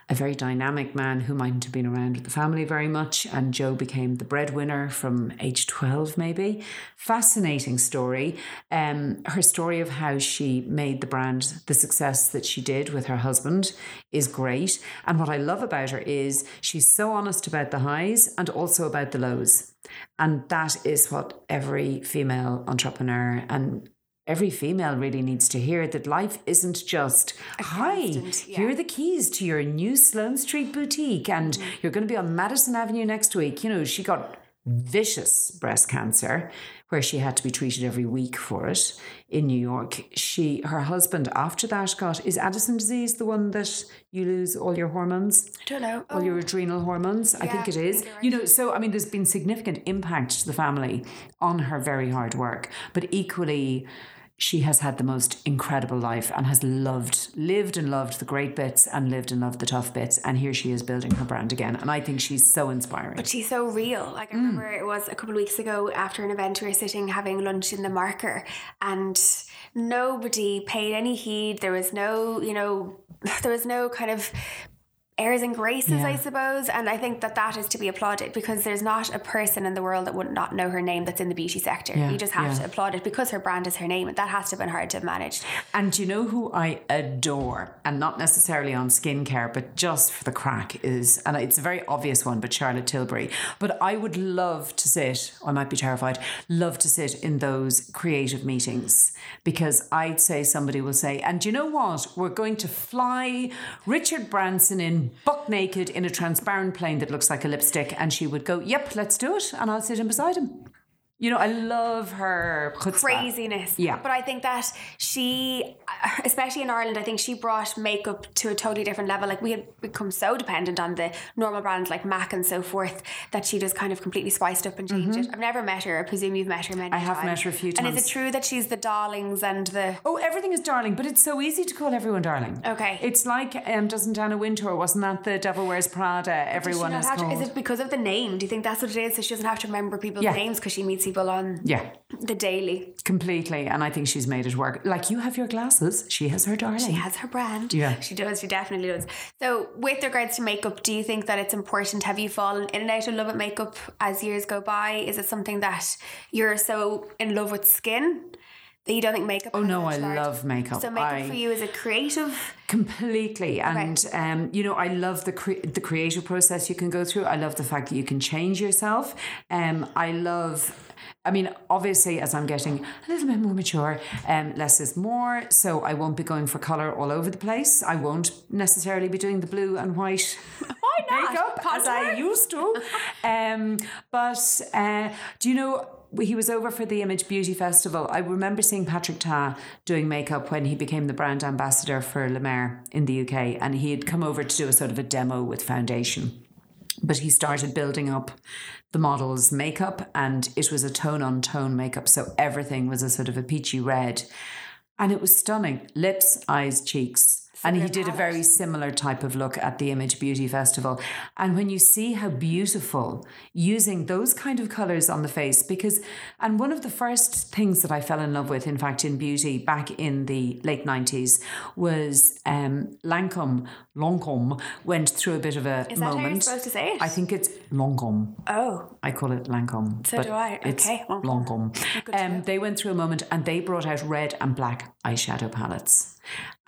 B: a very dynamic man who mightn't have been around with the family very much. And Jo became the breadwinner from age 12, maybe. Fascinating story. Um, her story of how she made the brand the success that she did with her husband is great. And what I love about her is she's so honest about the highs and also about the lows. And that is what every female entrepreneur and every female really needs to hear that life isn't just hi
A: yeah.
B: here are the keys to your new sloane street boutique and mm-hmm. you're going to be on madison avenue next week you know she got vicious breast cancer where she had to be treated every week for it in new york she her husband after that got is addison disease the one that you lose all your hormones
A: I don't know.
B: all your oh. adrenal hormones. I think
A: Yeah,
B: it
A: I think
B: You know, so I mean, there's been significant impact to the family on her very hard work, but equally. She has had the most incredible life and has loved, lived and loved the great bits and lived and loved the tough bits. And here she is building her brand again. And I think she's so inspiring.
A: But she's so real. Like I
B: Mm.
A: remember it was a couple of weeks ago after an event we were sitting having lunch in the marker and nobody paid any heed. There was no, you know, *laughs* there was no kind of airs and graces, I suppose. And I think that that is to be applauded because there's not a person in the world that would not know her name that's in the beauty sector.
B: Yeah,
A: you just have
B: yeah.
A: to applaud it because her brand is her name. And that has to have been hard to manage. managed.
B: And you know who I adore, and not necessarily on skincare, but just for the crack is, and it's a very obvious one, but Charlotte Tilbury. But I would love to sit, I might be terrified, love to sit in those creative meetings because I'd say somebody will say, and you know what? We're going to fly Richard Branson in buck naked in a transparent plane that looks like a lipstick. And she would go, Yep, let's do it. And I'll sit in beside him. You know, I love her chutzpah.
A: craziness.
B: Yeah.
A: But I think that she, especially in Ireland, I think she brought makeup to a totally different level. Like we had become so dependent on the normal brands like MAC and so forth that she just kind of completely spiced up and changed it. I've never met her. I presume you've met her many
B: Mm-hmm. I have
A: times.
B: met her a few times.
A: And is it true that she's the darlings and the.
B: Oh, everything is darling, but it's so easy to call everyone darling.
A: Okay.
B: It's like, um, doesn't Anna Wintour, wasn't that the Devil Wears Prada? Everyone is
A: to- is it because of the name? Do you think that's what it is? So she doesn't have to remember people's
B: Yeah.
A: names because she meets people on
B: yeah,
A: the daily.
B: completely. And I think she's made it work. Like you have your glasses, she has her darling.
A: She has her brand.
B: Yeah.
A: She does. She definitely does. So, with regards to makeup, do you think that it's important? Have you fallen in and out of love with makeup as years go by? Is it something that you're so in love with skin That you don't think makeup?
B: Oh no, I love makeup.
A: So makeup
B: I,
A: for you is a creative.
B: completely and um, you know i love the cre- the creative process you can go through i love the fact that you can change yourself um, i love I mean, obviously, as I'm getting a little bit more mature, um, less is more. So I won't be going for color all over the place. I won't necessarily be doing the blue and white *laughs*
A: Why not?
B: makeup as I used to. *laughs* Um, but uh, do you know? He was over for the Image Beauty Festival. I remember seeing Patrick Ta doing makeup when he became the brand ambassador for La Mer in the UK, and he had come over to do a sort of a demo with foundation. But he started building up the model's makeup, and it was a tone on tone makeup, so everything was a sort of a peachy red, and it was stunning. Lips, eyes, cheeks. And he did a very similar type of look at the Image Beauty Festival. And when you see how beautiful using those kind of colours on the face, because, and one of the first things that I fell in love with, in fact, in beauty back in the late 90s was um, Lancome, Lancome went through a bit of a
A: Is that how
B: moment.
A: you're supposed to say it?
B: I think it's Lancome.
A: Oh,
B: I call it Lancome.
A: So
B: but
A: do I.
B: It's
A: Okay,
B: Lancome.
A: good to know.
B: Um, they went through a moment and they brought out red and black eyeshadow palettes.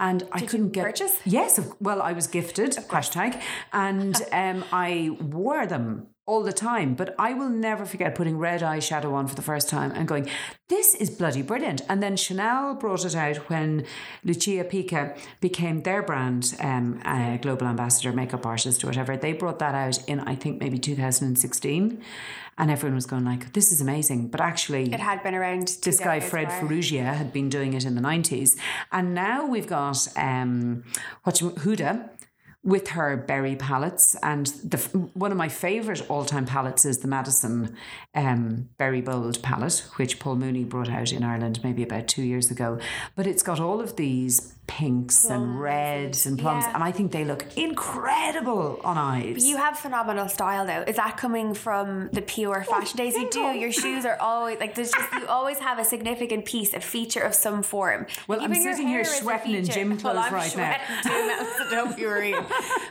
B: And I couldn't get
A: purchase?
B: Yes, well, I was gifted hashtag, and *laughs* um, I wore them all the time. But I will never forget putting red eyeshadow on for the first time and going, "This is bloody brilliant." And then Chanel brought it out when Lucia Pica became their brand um, uh, global ambassador, makeup artist, or whatever. They brought that out in I think maybe 2016, and everyone was going like, "This is amazing," but actually,
A: it had been around.
B: this guy Fred
A: prior.
B: Farrugia had been doing it in the nineties, and now we've got um, what Huda with her berry palettes, and the one of my favorite all time palettes is the Madison um, Berry Bold palette, which Paul Mooney brought out in Ireland maybe about two years ago. But it's got all of these pinks and reds and plums,
A: yeah.
B: and I think they look incredible on eyes.
A: You have phenomenal style though. Is that coming from the pure oh, fashion days you do? Your shoes are always like there's just you always have a significant piece, a feature of some form.
B: Well, I'm
A: your
B: sitting here
A: hair is a
B: sweating in gym
A: well,
B: clothes
A: I'm
B: right now.
A: sweating too now, so don't be worried. *laughs*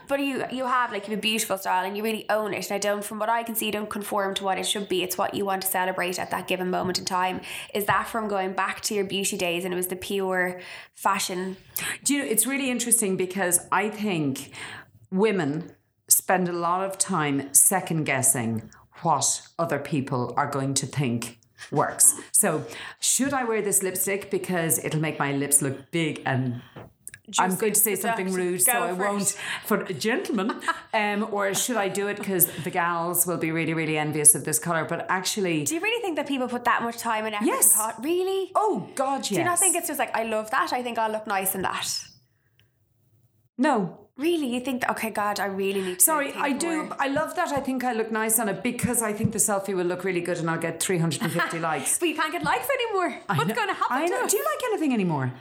A: But you you have like you have a beautiful style and you really own it. And I don't, from what I can see, you don't conform to what it should be. It's what you want to celebrate at that given moment in time. Is that from going back to your beauty days and it was the pure fashion?
B: Do you know, it's really interesting because I think women spend a lot of time second guessing what other people are going to think works. So, should I wear this lipstick because it'll make my lips look big and I'm going to say something rude, so I won't for a gentleman. *laughs* Um, or should I do it because the gals will be really, really envious of this color? But actually,
A: Do you really think that people put that much time and effort
B: Yes.
A: and thought? Really?
B: oh God, yes.
A: Do you not think it's just like I love that? I think I'll look nice in that.
B: no?
A: Really, you think? that, Okay, God, I really need. to
B: Sorry, I do.
A: more.
B: I love that. I think I look nice on it because I think the selfie will look really good and I'll get 350 *laughs* likes.
A: But you can't get likes anymore.
B: I
A: What's
B: know-
A: going to happen?
B: I know. Do you like anything anymore?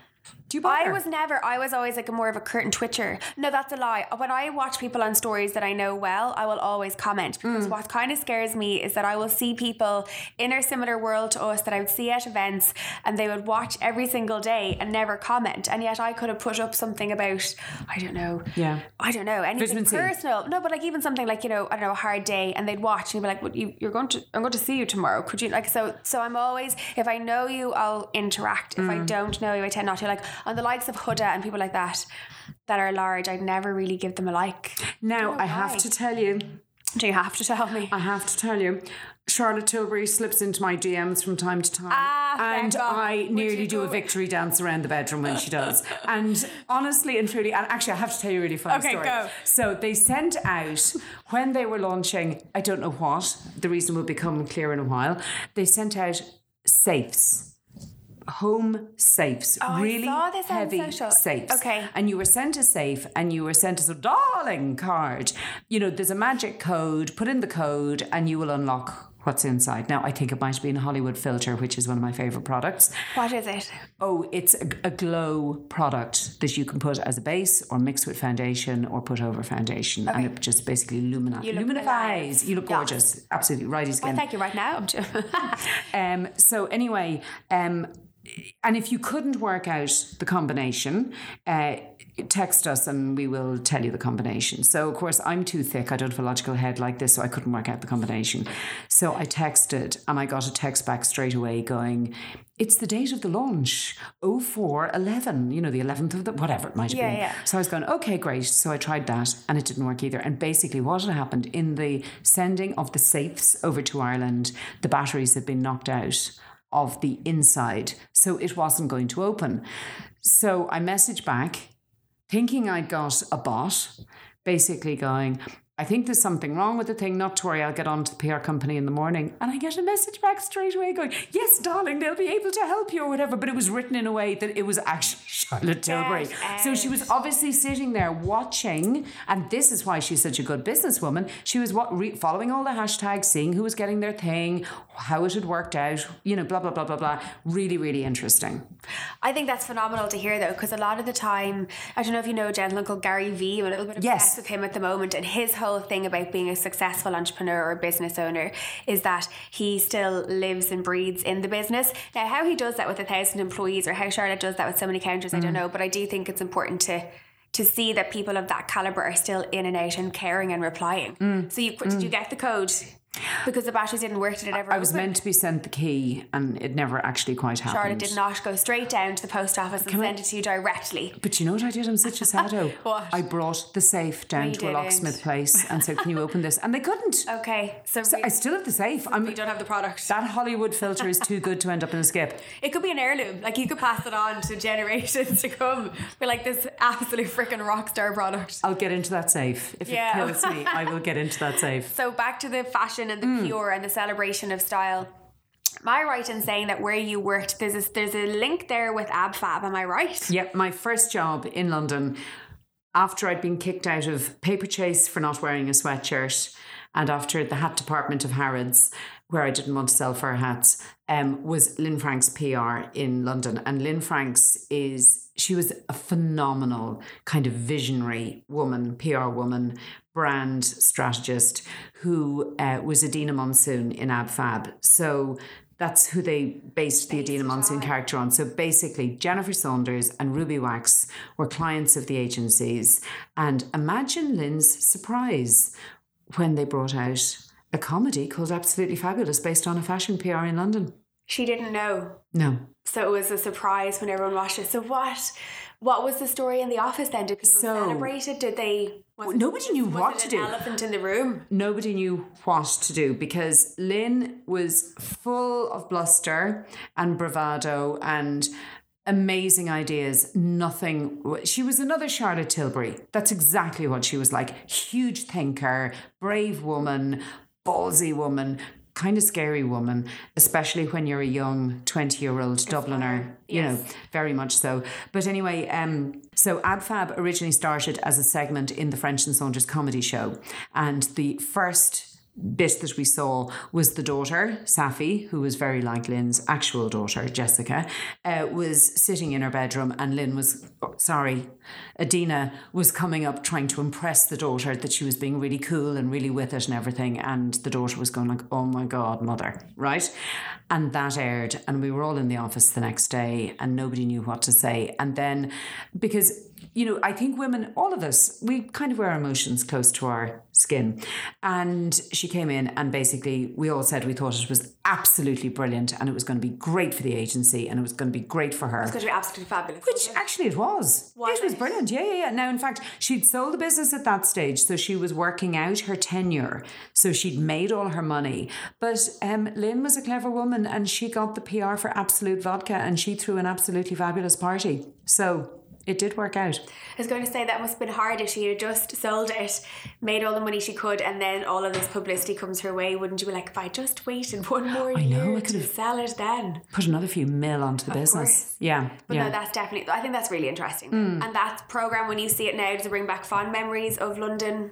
B: Do you bother?
A: I was never. I was always like a more of a curtain twitcher. No, that's a lie. When I watch people on stories that I know well, I will always comment because
B: Mm.
A: what kind of scares me is that I will see people in a similar world to us that I would see at events and they would watch every single day and never comment, and yet I could have put up something about I don't know.
B: Yeah.
A: I don't know anything personal. No, but like even something like you know I don't know a hard day, and they'd watch and be like, well, you, "You're going to I'm going to see you tomorrow. Could you like so?" So I'm always if I know you, I'll interact. If
B: Mm.
A: I don't know you, I tend not to. Like on the likes of Huda and people like that that are large, I'd never really give them a like.
B: Now, I have to tell you,
A: Do you have to tell me?
B: I have to tell you, Charlotte Tilbury slips into my DMs from time to time.
A: Ah,
B: and. I
A: Would
B: nearly do a victory dance around the bedroom when she does. and honestly and truly, and actually, I have to tell you a really funny
A: Okay,
B: story.
A: go.
B: So they sent out, when they were launching, I don't know what, the reason will become clear in a while, they sent out safes. Home safes,
A: Oh,
B: really
A: saw this on
B: heavy safes.
A: Okay.
B: And you were sent a safe and you were sent a darling card. You know, there's a magic code, put in the code and you will unlock what's inside. Now, I think it might have been a Hollywood filter, which is one of my favourite products.
A: What is it?
B: Oh, it's a, a glow product that you can put as a base or mix with foundation or put over foundation. And it just basically lumina-
A: You look
B: luminifies. You look gorgeous. Absolutely. Righty skin.
A: thank you right now. *laughs*
B: Um, so anyway, um, and if you couldn't work out the combination, uh, text us and we will tell you the combination. So, of course, I'm too thick. I don't have a logical head like this, so I couldn't work out the combination. So I texted and I got a text back straight away going, it's the date of the launch, 0411, you know, the 11th of the, whatever it might have
A: Yeah,
B: been.
A: yeah.
B: So I was going, okay, great. So I tried that and it didn't work either. And basically, what had happened in the sending of the safes over to Ireland, the batteries had been knocked out of the inside. So it wasn't going to open. So I messaged back thinking I'd got a bot, basically going, I think there's something wrong with the thing. Not to worry, I'll get on to the PR company in the morning. And I get a message back straight away going, Yes, darling, they'll be able to help you or whatever. But it was written in a way that it was actually *laughs* Charlotte Tilbury.
A: Get
B: So she was obviously sitting there watching, and this is why she's such a good businesswoman. She was what, re- following all the hashtags, seeing who was getting their thing, how it had worked out, you know, blah, blah, blah, blah, blah. Really, really interesting.
A: I think that's phenomenal to hear though, because a lot of the time, I don't know if you know a gentleman called Gary Vee. I'm a little bit obsessed
B: Yes.
A: with him at the moment, and his whole thing about being a successful entrepreneur or business owner is that he still lives and breathes in the business. Now, how he does that with a thousand employees, or how Charlotte does that with so many counters, I don't mm. know, but I do think it's important to. To see that people of that caliber are still in and out and caring and replying. Mm. So you did you mm. get the code because the batteries didn't work? Did it ever?
B: I was
A: open?
B: meant to be sent the key, and it never actually quite happened.
A: Charlotte did not go straight down to the post office and send it to you directly.
B: But you know what I did? I'm such a sado. *laughs*
A: What?
B: I brought the safe down
A: you
B: to a
A: didn't.
B: locksmith place and said, "Can you open this?" And they couldn't.
A: Okay, so,
B: I still have the safe. I'm,
A: we don't have the product.
B: that Hollywood filter is too good to end up in a skip. *laughs*
A: It could be an heirloom. Like you could pass it on to generations to come. We're like this absolute freaking rock star product.
B: I'll get into that safe. If
A: Yeah.
B: it kills me, I will get into that *laughs* safe.
A: So back to the fashion and the pure and the celebration of style. Am I right in saying that where you worked, there's a, there's a link there with AbFab? Am I right?
B: Yep, my first job in London, after I'd been kicked out of Paper Chase for not wearing a sweatshirt, and after the hat department of Harrods, where I didn't want to sell fur hats, um, was Lynne Franks PR in London. And Lynne Franks is, she was a phenomenal kind of visionary woman, PR woman, brand strategist, who uh, was Edina Monsoon in AbFab. So that's who they based the Edina Monsoon character on. So basically, Jennifer Saunders and Ruby Wax were clients of the agencies. And imagine Lynne's surprise when they brought out a comedy called Absolutely Fabulous based on a fashion PR in London.
A: She didn't know.
B: No.
A: So it was a surprise when everyone watched it. So what what was the story in the office then? Did people
B: So-
A: celebrate it? Did they it-
B: Nobody knew
A: was
B: what
A: it
B: to
A: an
B: do.
A: elephant in the room?
B: nobody knew what to do because Lynne was full of bluster and bravado and amazing ideas. Nothing. She was another Charlotte Tilbury. That's exactly what she was like. Huge thinker, brave woman, ballsy woman. Kind of scary woman, especially when you're a young 20 year old Dubliner, you know, very much so. But anyway, um, so AbFab originally started as a segment in the French and Saunders comedy show. And the first bit that we saw was the daughter, Saffy, who was very like Lynne's actual daughter, Jessica, uh, was sitting in her bedroom and Lynne was, oh, sorry, Edina was coming up trying to impress the daughter that she was being really cool and really with it and everything. And the daughter was going like, oh my God, mother, right? And that aired and we were all in the office the next day and nobody knew what to say. And then because you know, I think women, all of us, we kind of wear emotions close to our skin. And she came in, and basically, we all said we thought it was absolutely brilliant and it was going to be great for the agency and it was going to be great for her.
A: It's going to be absolutely fabulous.
B: Which
A: it?
B: actually it was.
A: Was
B: it was brilliant. Yeah, yeah, yeah. Now, in fact, she'd sold the business at that stage, so she was working out her tenure. So she'd made all her money. But um, Lynne was a clever woman, and she got the PR for Absolut Vodka, and she threw an absolutely fabulous party. So it did work out.
A: I was going to say that must have been hard if she had just sold it, made all the money she could, and then all of this publicity comes her way. Wouldn't you be like, if I just waited one more
B: know,
A: year
B: I
A: to
B: could've-
A: sell it then?
B: Put another few mil onto the business.
A: course.
B: Yeah,
A: But
B: yeah.
A: no, that's definitely. I think that's really interesting.
B: Hmm.
A: And that program, when you see it now, does it bring back fond memories of London?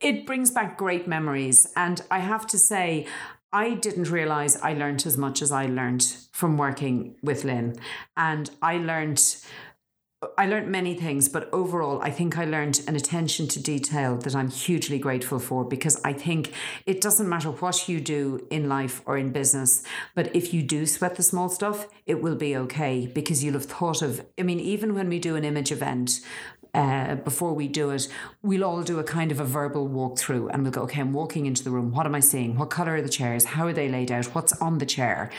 B: it brings back great memories. And I have to say, I didn't realize I learned as much as I learned from working with Lynne. And I learnt I learned many things, but overall, I think I learned an attention to detail that I'm hugely grateful for because I think it doesn't matter what you do in life or in business, but if you do sweat the small stuff, it will be okay because you'll have thought of, I mean, even when we do an image event, uh, before we do it, we'll all do a kind of a verbal walkthrough and we'll go, okay, I'm walking into the room. What am I seeing? What color are the chairs? How are they laid out? What's on the chair?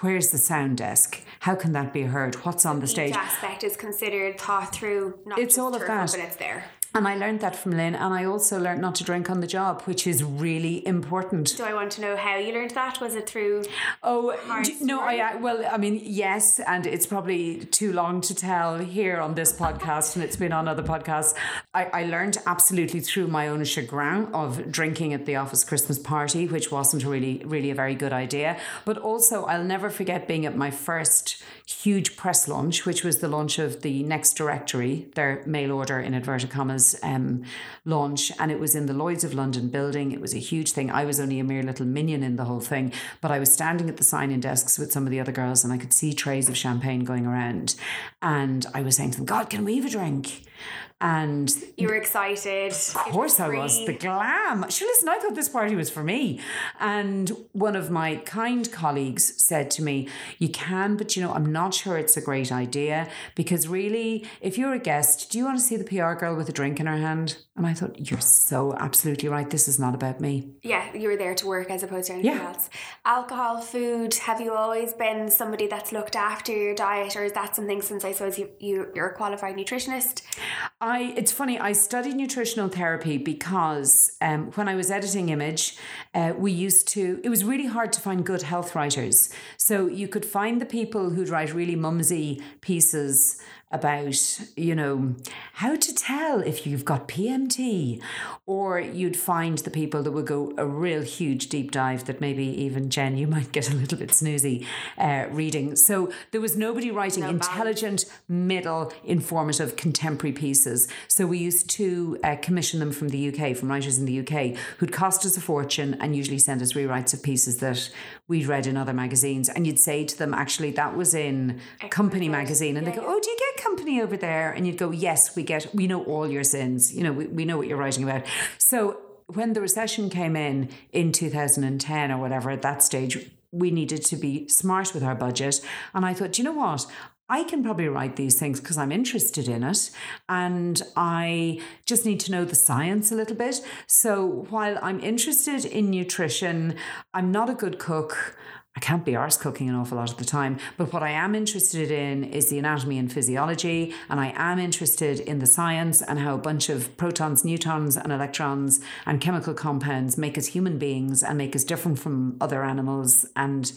B: Where's the sound desk? How can that be heard? What's on the stage?
A: Each aspect is considered, thought through, not
B: It's all of that.
A: but it's there.
B: And I learned that from Lynne, and I also learned not to drink on the job, which is really important.
A: Do I want to know how you learned that? Was it through
B: Oh d- no! I uh, well, I mean, yes, and it's probably too long to tell here on this podcast, and it's been on other podcasts. I, I learned absolutely through my own chagrin of drinking at the office Christmas party, which wasn't really, really a very good idea. But also, I'll never forget being at my first huge press launch, which was the launch of the Next Directory, their mail order in inverted commas um, launch, and it was in the Lloyd's of London building. It was a huge thing. I was only a mere little minion in the whole thing, but I was standing at the sign-in desks with some of the other girls, and I could see trays of champagne going around, and I was saying to them, "God, can we have a drink?" And
A: you were excited?
B: of course I was. The glam. Sure, listen, I thought this party was for me. And one of my kind colleagues said to me, You can, but you know, I'm not sure it's a great idea because really, if you're a guest, do you want to see the PR girl with a drink in her hand? And I thought, You're so absolutely right. This is not about me.
A: Yeah, you were there to work as opposed to anything
B: Yeah.
A: else. Alcohol, food. Have you always been somebody that's looked after your diet, or is that something since I suppose you, you you're a qualified nutritionist?
B: I it's funny. I studied nutritional therapy because um, when I was editing Image, uh, we used to. It was really hard to find good health writers. So you could find the people who'd write really mumsy pieces about you know how to tell if you've got PMT, or you'd find the people that would go a real huge deep dive that maybe even Jen you *laughs* might get a little bit snoozy uh, reading. So there was nobody writing
A: No
B: intelligent, middle, informative, contemporary pieces. So we used to uh, commission them from the UK, from writers in the UK, who'd cost us a fortune and usually send us rewrites of pieces that we'd read in other magazines. And you'd say to them, actually, that was in Company magazine. And they go, oh, do you get company over there? And you'd go, yes, we get, we know all your sins. You know, we, we know what you're writing about. So when the recession came in in 2010 or whatever, at that stage, we needed to be smart with our budget. And I thought, "Do you know what? I can probably write these things because I'm interested in it and I just need to know the science a little bit. So while I'm interested in nutrition, I'm not a good cook. I can't be arse cooking an awful lot of the time, but what I am interested in is the anatomy and physiology, and I am interested in the science and how a bunch of protons, neutrons, and electrons and chemical compounds make us human beings and make us different from other animals and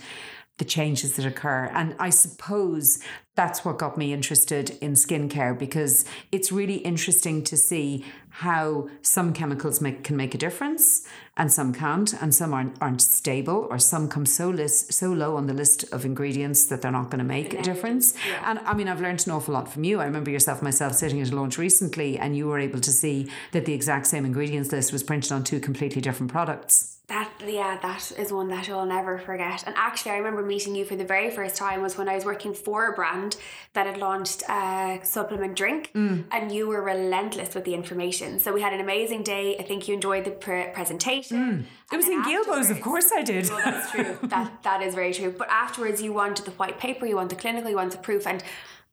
B: the changes that occur. And I suppose that's what got me interested in skincare because it's really interesting to see how some chemicals make, can make a difference and some can't, and some aren't, aren't stable, or some come so list, so low on the list of ingredients that they're not going to make a difference. And I mean, I've learned an awful lot from you. I remember yourself, myself, sitting at a launch recently, and you were able to see that the exact same ingredients list was printed on two completely different products.
A: That yeah, that is one that I'll never forget. And actually, I remember meeting you for the very first time was when I was working for a brand that had launched a supplement drink,
B: Mm.
A: and you were relentless with the information. So we had an amazing day. I think you enjoyed the pre- presentation.
B: Mm. It was in Gilbo's, of course I did.
A: Well, that's true. that that is very true. But afterwards, you wanted the white paper, you want the clinical, you want the proof, and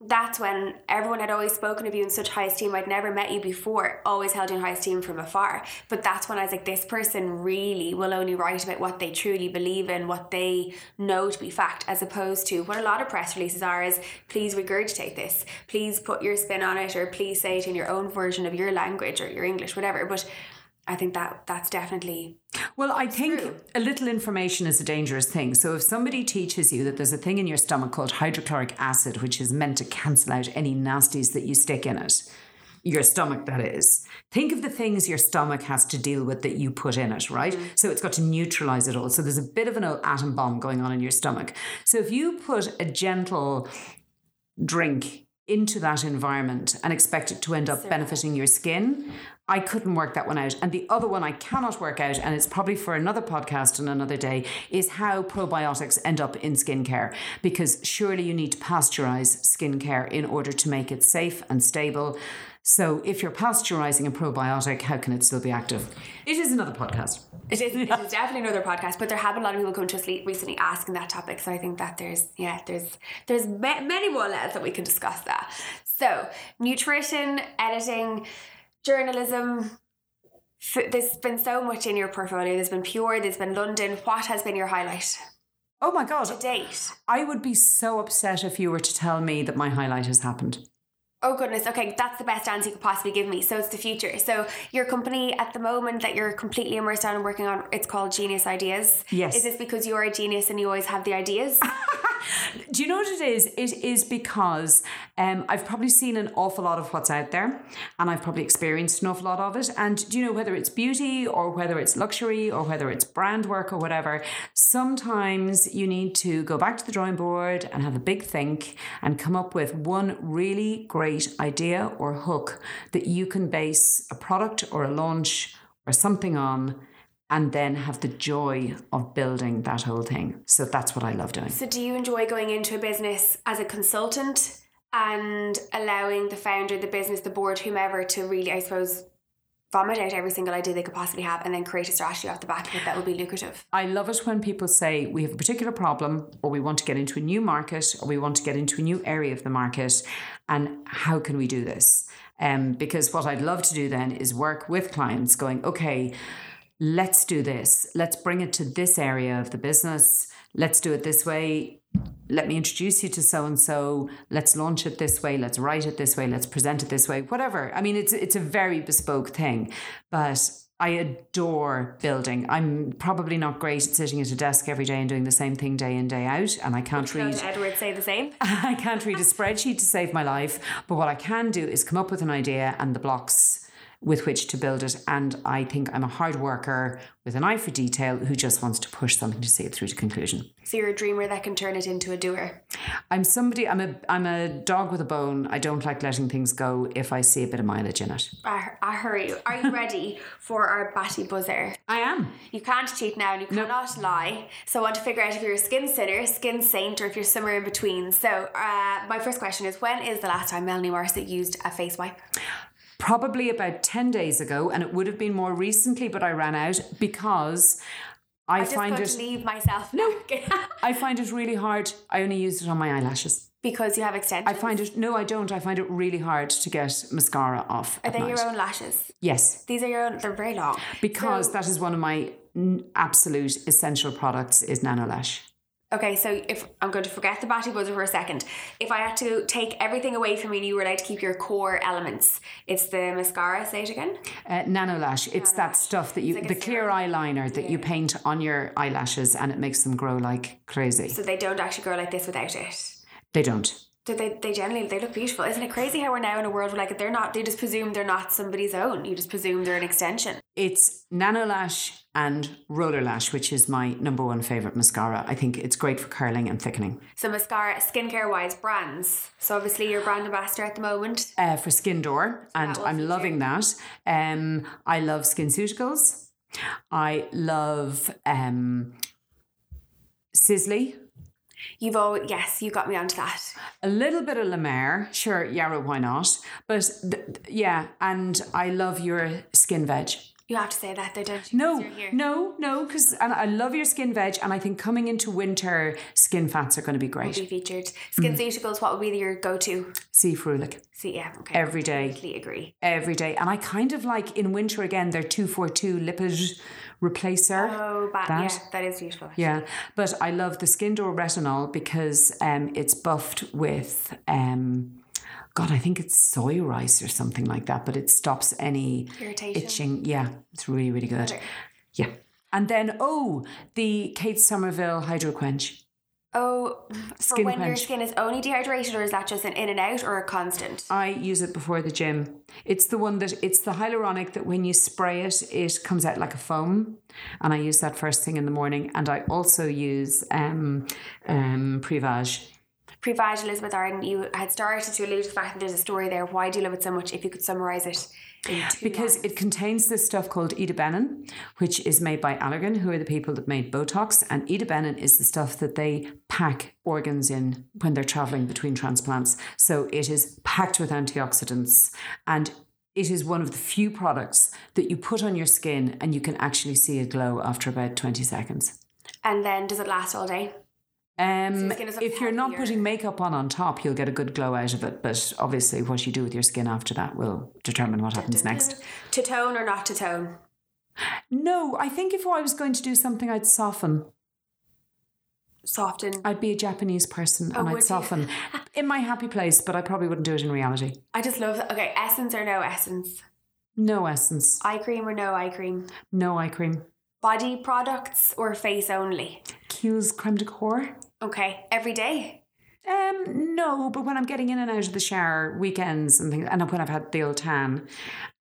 A: that's when everyone had always spoken of you in such high esteem. I'd never met you before, always held you in high esteem from afar. But that's when I was like, this person really will only write about what they truly believe in, what they know to be fact, as opposed to what a lot of press releases are is please regurgitate this, please put your spin on it, or please say it in your own version of your language or your English, whatever. But I think that that's definitely
B: Well, I think
A: True.
B: a little information is a dangerous thing. So if somebody teaches you that there's a thing in your stomach called hydrochloric acid, which is meant to cancel out any nasties that you stick in it, your stomach that is. Think of the things your stomach has to deal with that you put in it, right? Mm. So it's got to neutralize it all. So there's a bit of an atom bomb going on in your stomach. So if you put a gentle drink into that environment and expect it to end up benefiting your skin. I couldn't work that one out. And the other one I cannot work out, and it's probably for another podcast and another day, is how probiotics end up in skincare. Because surely you need to pasteurize skincare in order to make it safe and stable. So if you're pasteurizing a probiotic, how can it still be active? It is another podcast.
A: It is, it is definitely another podcast, but there have been a lot of people come to us recently asking that topic. So I think that there's yeah, there's there's many more levels that we can discuss that. So nutrition, editing, journalism. There's been so much in your portfolio. There's been Pure. There's been London. What has been your highlight
B: Oh my God.
A: to date?
B: I would be so upset if you were to tell me that my highlight has happened.
A: Oh goodness, okay, that's the best answer you could possibly give me. So it's the future. So your company at the moment that you're completely immersed on and working on, it's called Genius Ideas.
B: Yes.
A: Is this because you're a genius and you always have the ideas? *laughs*
B: Do you know what it is? It is because um, I've probably seen an awful lot of what's out there and I've probably experienced an awful lot of it. And do you know whether it's beauty or whether it's luxury or whether it's brand work or whatever, sometimes you need to go back to the drawing board and have a big think and come up with one really great idea or hook that you can base a product or a launch or something on and then have the joy of building that whole thing. So that's what I love doing.
A: so do you enjoy going into a business as a consultant and allowing the founder, the business, the board, whomever to really, I suppose, vomit out every single idea they could possibly have and then create a strategy off the back of it that will be lucrative?
B: I love it when people say we have a particular problem or we want to get into a new market or we want to get into a new area of the market and how can we do this? Um, because what I'd love to do then is work with clients going, okay, let's do this. Let's bring it to this area of the business. Let's do it this way. Let me introduce you to so and so. Let's launch it this way. Let's write it this way. Let's present it this way. Whatever. I mean, it's it's a very bespoke thing, but I adore building. I'm probably not great at sitting at a desk every day and doing the same thing day in day out, and I can't read.
A: Does Edward say the same? *laughs*
B: I can't read a spreadsheet to save my life, but what I can do is come up with an idea and the blocks with which to build it. And I think I'm a hard worker with an eye for detail who just wants to push something to see it through to conclusion.
A: So you're a dreamer that can turn it into a doer.
B: I'm somebody. I'm a. I'm a dog with a bone. I don't like letting things go if I see a bit of mileage in it.
A: I, I you. Are you ready for our batty buzzer?
B: I am.
A: You can't cheat now and you cannot lie. So I want to figure out if you're a skin sinner, skin saint, or if you're somewhere in between. So uh, my first question is when is the last time Melanie Morissette used a face wipe?
B: Probably about ten days ago, and it would have been more recently, but I ran out because I,
A: I
B: find it.
A: leave myself. No. *laughs*
B: I find it really hard. I only use it on my eyelashes.
A: because you have extensions.
B: I find it. No, I don't. I find it really hard to get mascara off.
A: Are they
B: night.
A: your own lashes?
B: Yes,
A: These are your own. They're very long.
B: because
A: So-
B: that is one of my absolute essential products is Nanolash.
A: Okay, so if I'm going to forget the batty buzzer for a second, if I had to take everything away from you and you were allowed to keep your core elements, it's the mascara. Say it again.
B: Uh, Nanolash. It's that stuff that you,
A: like
B: the clear
A: serum.
B: eyeliner that you paint on your eyelashes, and it makes them grow like crazy.
A: So they don't actually grow like this without it.
B: They don't.
A: They, they generally they look beautiful. Isn't it crazy how we're now in a world where like they're not they just presume they're not somebody's own. You just presume they're an extension.
B: It's Nanolash and Roller Lash, which is my number one favorite mascara. I think it's great for curling and thickening.
A: So mascara, skincare wise, brands. So obviously you're brand ambassador at the moment.
B: uh, for Skeyndor, and I'm loving that. Um, I love SkinCeuticals. I love um, Sisley.
A: You've always yes, you got me onto that.
B: A little bit of Mer, sure, Yarrow, why not? But th- yeah, and I love your skin veg.
A: You have to say that though, don't you?
B: No, no, no, because and I love your skin veg, and I think coming into winter, skin fats are going to be great.
A: Be featured.
B: Mm.
A: SkinCeuticals, what would be your go to?
B: See Ferulic
A: See, yeah, okay.
B: every day.
A: Completely agree.
B: every day. And I kind of like in winter again, their 242 lipid replacer.
A: Oh, but
B: That.
A: yeah, that is beautiful.
B: Yeah, but I love the Skeyndor Retinol because um, it's buffed with, um, God, I think it's soy rice or something like that, but it stops any
A: Irritation.
B: itching. Yeah, it's really, really good. Yeah. And then, oh, the Kate Somerville Hydro Quench.
A: Oh, for
B: Skin
A: when your skin is only dehydrated, or is that just an in and out or a constant?
B: I use it before the gym. It's the one that it's the hyaluronic that when you spray it, it comes out like a foam, and I use that first thing in the morning. And I also use um, um, Prevage.
A: Prevage Elizabeth Arden, you had started to allude to the fact that there's a story there. Why do you love it so much? If you could summarize it
B: because
A: lines.
B: it contains this stuff called Idebenone, which is made by Allergan, who are the people that made Botox. And Idebenone is the stuff that they pack organs in when they're traveling between transplants. So it is packed with antioxidants and it is one of the few products that you put on your skin and you can actually see a glow after about 20 seconds.
A: and then does it last all day?
B: Um,
A: your skin is look
B: if you're not putting makeup on on top, you'll get a good glow out of it. But obviously, what you do with your skin after that will determine what happens next.
A: To tone or not to tone?
B: No, I think if I was going to do something, I'd soften.
A: Soften.
B: I'd be a Japanese person and
A: Oh, would
B: I'd soften *laughs* in my happy place, but I probably wouldn't do it in reality.
A: I just love that. Okay, essence or no essence?
B: No essence,
A: Eye cream or no eye cream?
B: no eye cream.
A: Body products or face only?
B: Kiehl's creme de corps.
A: Okay, every day.
B: Um, no, but when I'm getting in and out of the shower, weekends and things, and when I've had the old tan,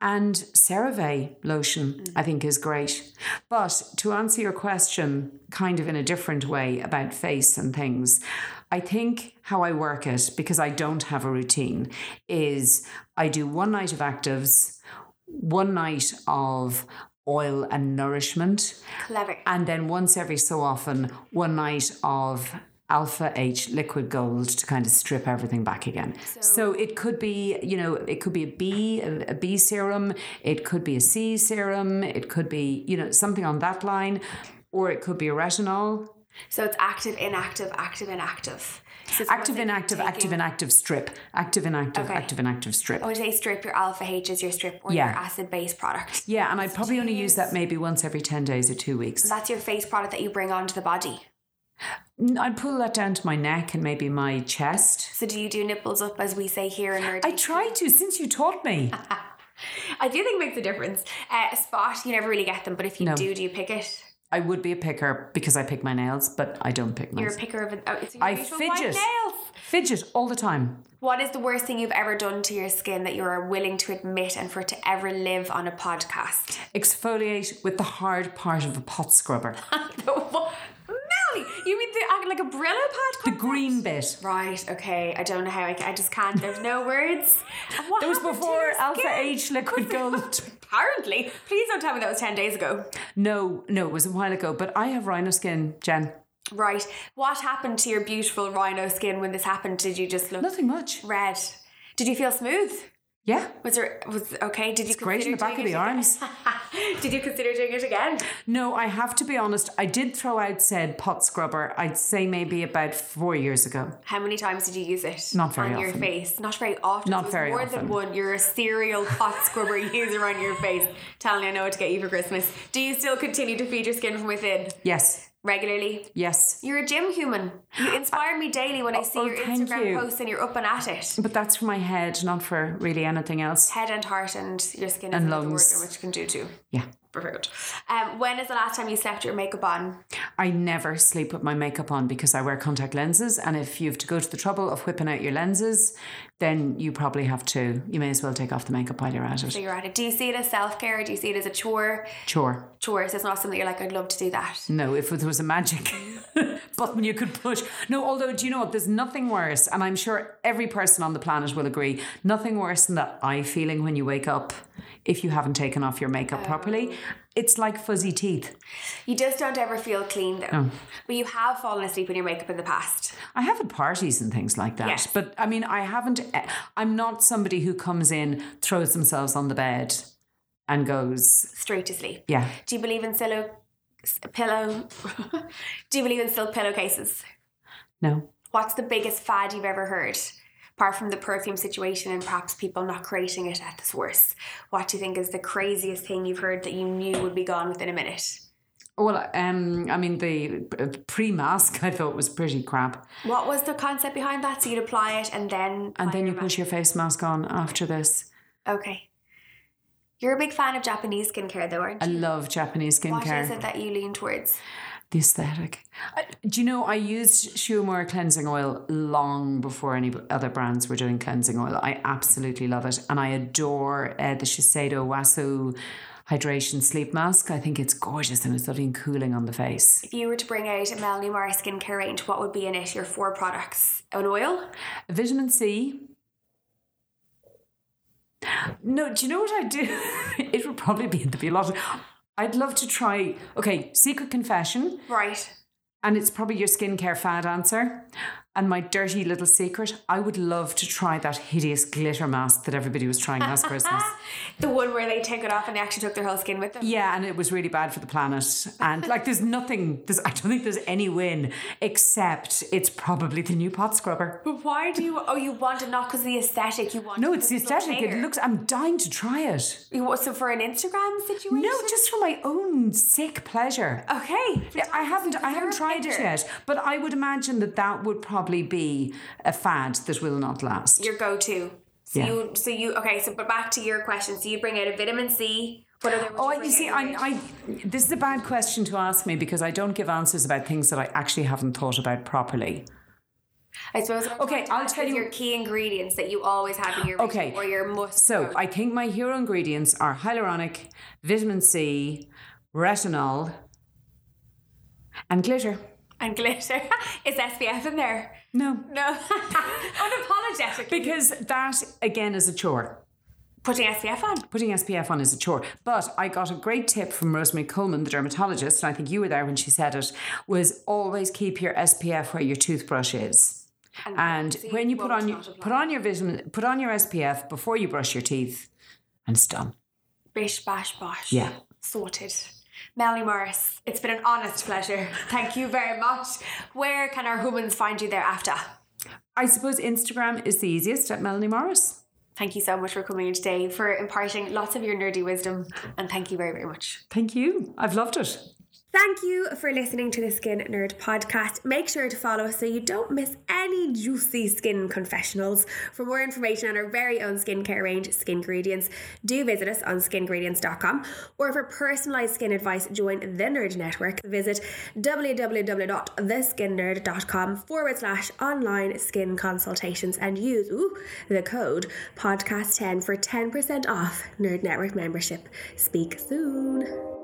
B: and CeraVe lotion, I think is great. But to answer your question, kind of in a different way about face and things, I think how I work it because I don't have a routine is I do one night of actives, one night of oil and nourishment,
A: Clever.
B: and then once every so often, one night of Alpha H liquid gold to kind of strip everything back again. So, it could be, you know, it could be a B, a B serum, it could be a C serum, it could be, you know, something on that line, or it could be a retinol.
A: So it's active, inactive, active, inactive. So
B: Active, inactive,
A: you're
B: active,
A: taking-
B: inactive strip. Active, inactive,
A: Okay.
B: active, inactive strip.
A: I would say strip your alpha H is your strip or
B: Yeah.
A: your acid based product.
B: Yeah, and I'd probably only use that maybe once every 10 days or two weeks.
A: That's your face product that you bring onto the body.
B: I'd pull that down to my neck and maybe my chest.
A: So do you do nipples up as we say here in our
B: I try to since you taught me. *laughs*
A: I do think it makes a difference. Uh, a spot, you never really get them, but if you
B: No.
A: do, do you pick it?
B: I would be a picker because I pick my nails, but I don't pick my nails.
A: You're a picker of it. Oh, it's your
B: I fidget.
A: nails.
B: Fidget all the time.
A: What is the worst thing you've ever done to your skin that you are willing to admit and for it to ever live on a podcast?
B: Exfoliate with the hard part of a pot scrubber. *laughs*
A: Melanie, you mean the uh, like a Brillo pad?
B: The green bit.
A: Right. Okay. I don't know how I. I just can't. There's no words. What *laughs*
B: That was before Alpha? H liquid gold.
A: Apparently. Please don't tell me that was ten days ago.
B: No, no, it was a while ago. But I have rhino skin, Jen.
A: Right. What happened to your beautiful rhino skin when this happened? Did you just look
B: Nothing much.
A: red? Did you feel smooth?
B: Yeah.
A: Was there was okay? Did you
B: Great in the back of the arms. *laughs*
A: Did you consider doing it again?
B: No, I have to be honest. I did throw out said pot scrubber. I'd say maybe about four years ago.
A: How many times did you use it?
B: Not very
A: on your face. Not very often.
B: Not
A: it's
B: very
A: more
B: often.
A: than one. You're a serial pot *laughs* scrubber user on your face. Telling you I know what to get you for Christmas. Do you still continue to feed your skin from within
B: Yes.
A: Regularly?
B: Yes.
A: You're a gym human. You *gasps* inspire me daily when I see
B: oh,
A: your Instagram
B: you.
A: posts and you're up and at it.
B: But that's for my head, not for really anything else.
A: Head and heart and your skin
B: And lungs.
A: which you can do too.
B: Yeah.
A: Very good. Um, when is the last time you slept your makeup on?
B: I never sleep with my makeup on because I wear contact lenses. And if you have to go to the trouble of whipping out your lenses, then you probably have to, you may as well take off the makeup while you're at it.
A: So you're at it. Do you see it as self care? Do you see it as a chore?
B: Chore.
A: Chore. So it's not something that you're like, I'd love to do that.
B: No, if there was a magic *laughs* button you could push. No, although, do you know what? There's nothing worse, and I'm sure every person on the planet will agree, nothing worse than that eye feeling when you wake up if you haven't taken off your makeup properly. It's like fuzzy teeth.
A: You just don't ever feel clean though. But you have fallen asleep in your makeup in the past.
B: I have at parties and things like that.
A: Yes.
B: But I mean, I haven't, eh, I'm not somebody who comes in, throws themselves on the bed and goes,
A: Straight to sleep.
B: yeah.
A: Do you believe in silo, pillow? *laughs* Do you believe in silk pillowcases?
B: No.
A: What's the biggest fad you've ever heard? Apart from the perfume situation and perhaps people not creating it at the source, what do you think is the craziest thing you've heard that you knew would be gone within a minute?
B: Well, um, I mean, the pre mask *laughs* I thought was pretty crap.
A: What was the concept behind that? So you'd apply it and then
B: And then you put your face mask on after this.
A: Okay. You're a big fan of Japanese skincare though, aren't you?
B: I love Japanese skincare.
A: is it that you lean towards?
B: The aesthetic. I- Do you know, I used Shu Uemura cleansing oil long before any other brands were doing cleansing oil. I absolutely love it. And I adore uh, the Shiseido Waso Hydration Sleep Mask. I think it's gorgeous and it's lovely and cooling on the face.
A: If you were to bring out a Melanie Mara skincare range, what would be in it? Your four products An oil?
B: Vitamin C. No, do you know what I do? *laughs* it would probably be in the biological. I'd love to try. Okay, secret confession,
A: Right.
B: and it's probably your skincare fad answer. And my dirty little secret, I would love to try that hideous glitter mask that everybody was trying last Christmas. *laughs*
A: The one where they take it off and they actually took their whole skin with them.
B: Yeah, and it was really bad for the planet. And like, there's nothing. There's, I don't think there's any win except it's probably the new pot scrubber.
A: But why do you? Oh, you want it not because the aesthetic. You want.
B: No, it's the aesthetic. It looks. I'm dying to try it.
A: You want- So for an Instagram situation.
B: No, just for my own sick pleasure.
A: Okay.
B: Yeah, I haven't. I haven't tried it yet, but I would imagine that that would probably be a fad that will not last.
A: Your go-to. So
B: Yeah.
A: you. So you. Okay. So but back to your question. So you bring out a vitamin C. What other? would
B: Oh,
A: bring
B: you see, I, I, this is a bad question to ask me because I don't give answers about things that I actually haven't thought about properly.
A: I suppose.
B: Okay,
A: to
B: I'll tell you-
A: your key ingredients that you always have in your *gasps*
B: Okay.
A: or your must.
B: So. I think my hero ingredients are hyaluronic, vitamin C, retinol, and glitter.
A: And glitter. *laughs* Is SPF in there?
B: No,
A: No. *laughs* Unapologetic.
B: because that again is a chore.
A: Putting SPF on.
B: Putting SPF on is a chore. But I got a great tip from Rosemary Coleman, the dermatologist, and I think you were there when she said it, was always keep your SPF where your toothbrush is. And
A: so
B: when you put on your put on your vitamin put on your SPF before you brush your teeth and it's done.
A: Bish bash bosh.
B: Yeah.
A: Sorted. Melanie Morris, it's been an honest pleasure. Thank you very much. Where can our humans find you thereafter?
B: I suppose Instagram is the easiest at Melanie Morris.
A: Thank you so much for coming in today, for imparting lots of your nerdy wisdom, and thank you very, very much.
B: Thank you. I've loved it.
A: Thank you for listening to the Skin Nerd podcast. Make sure to follow us so you don't miss any juicy skin confessionals. For more information on our very own skincare range, Skingredients, do visit us on skingredients.com. Or for personalized skin advice, join the Nerd Network. Visit www.theskinnerd.com forward slash online skin consultations and use ooh, the code podcast10 for 10% off Nerd Network membership. Speak soon.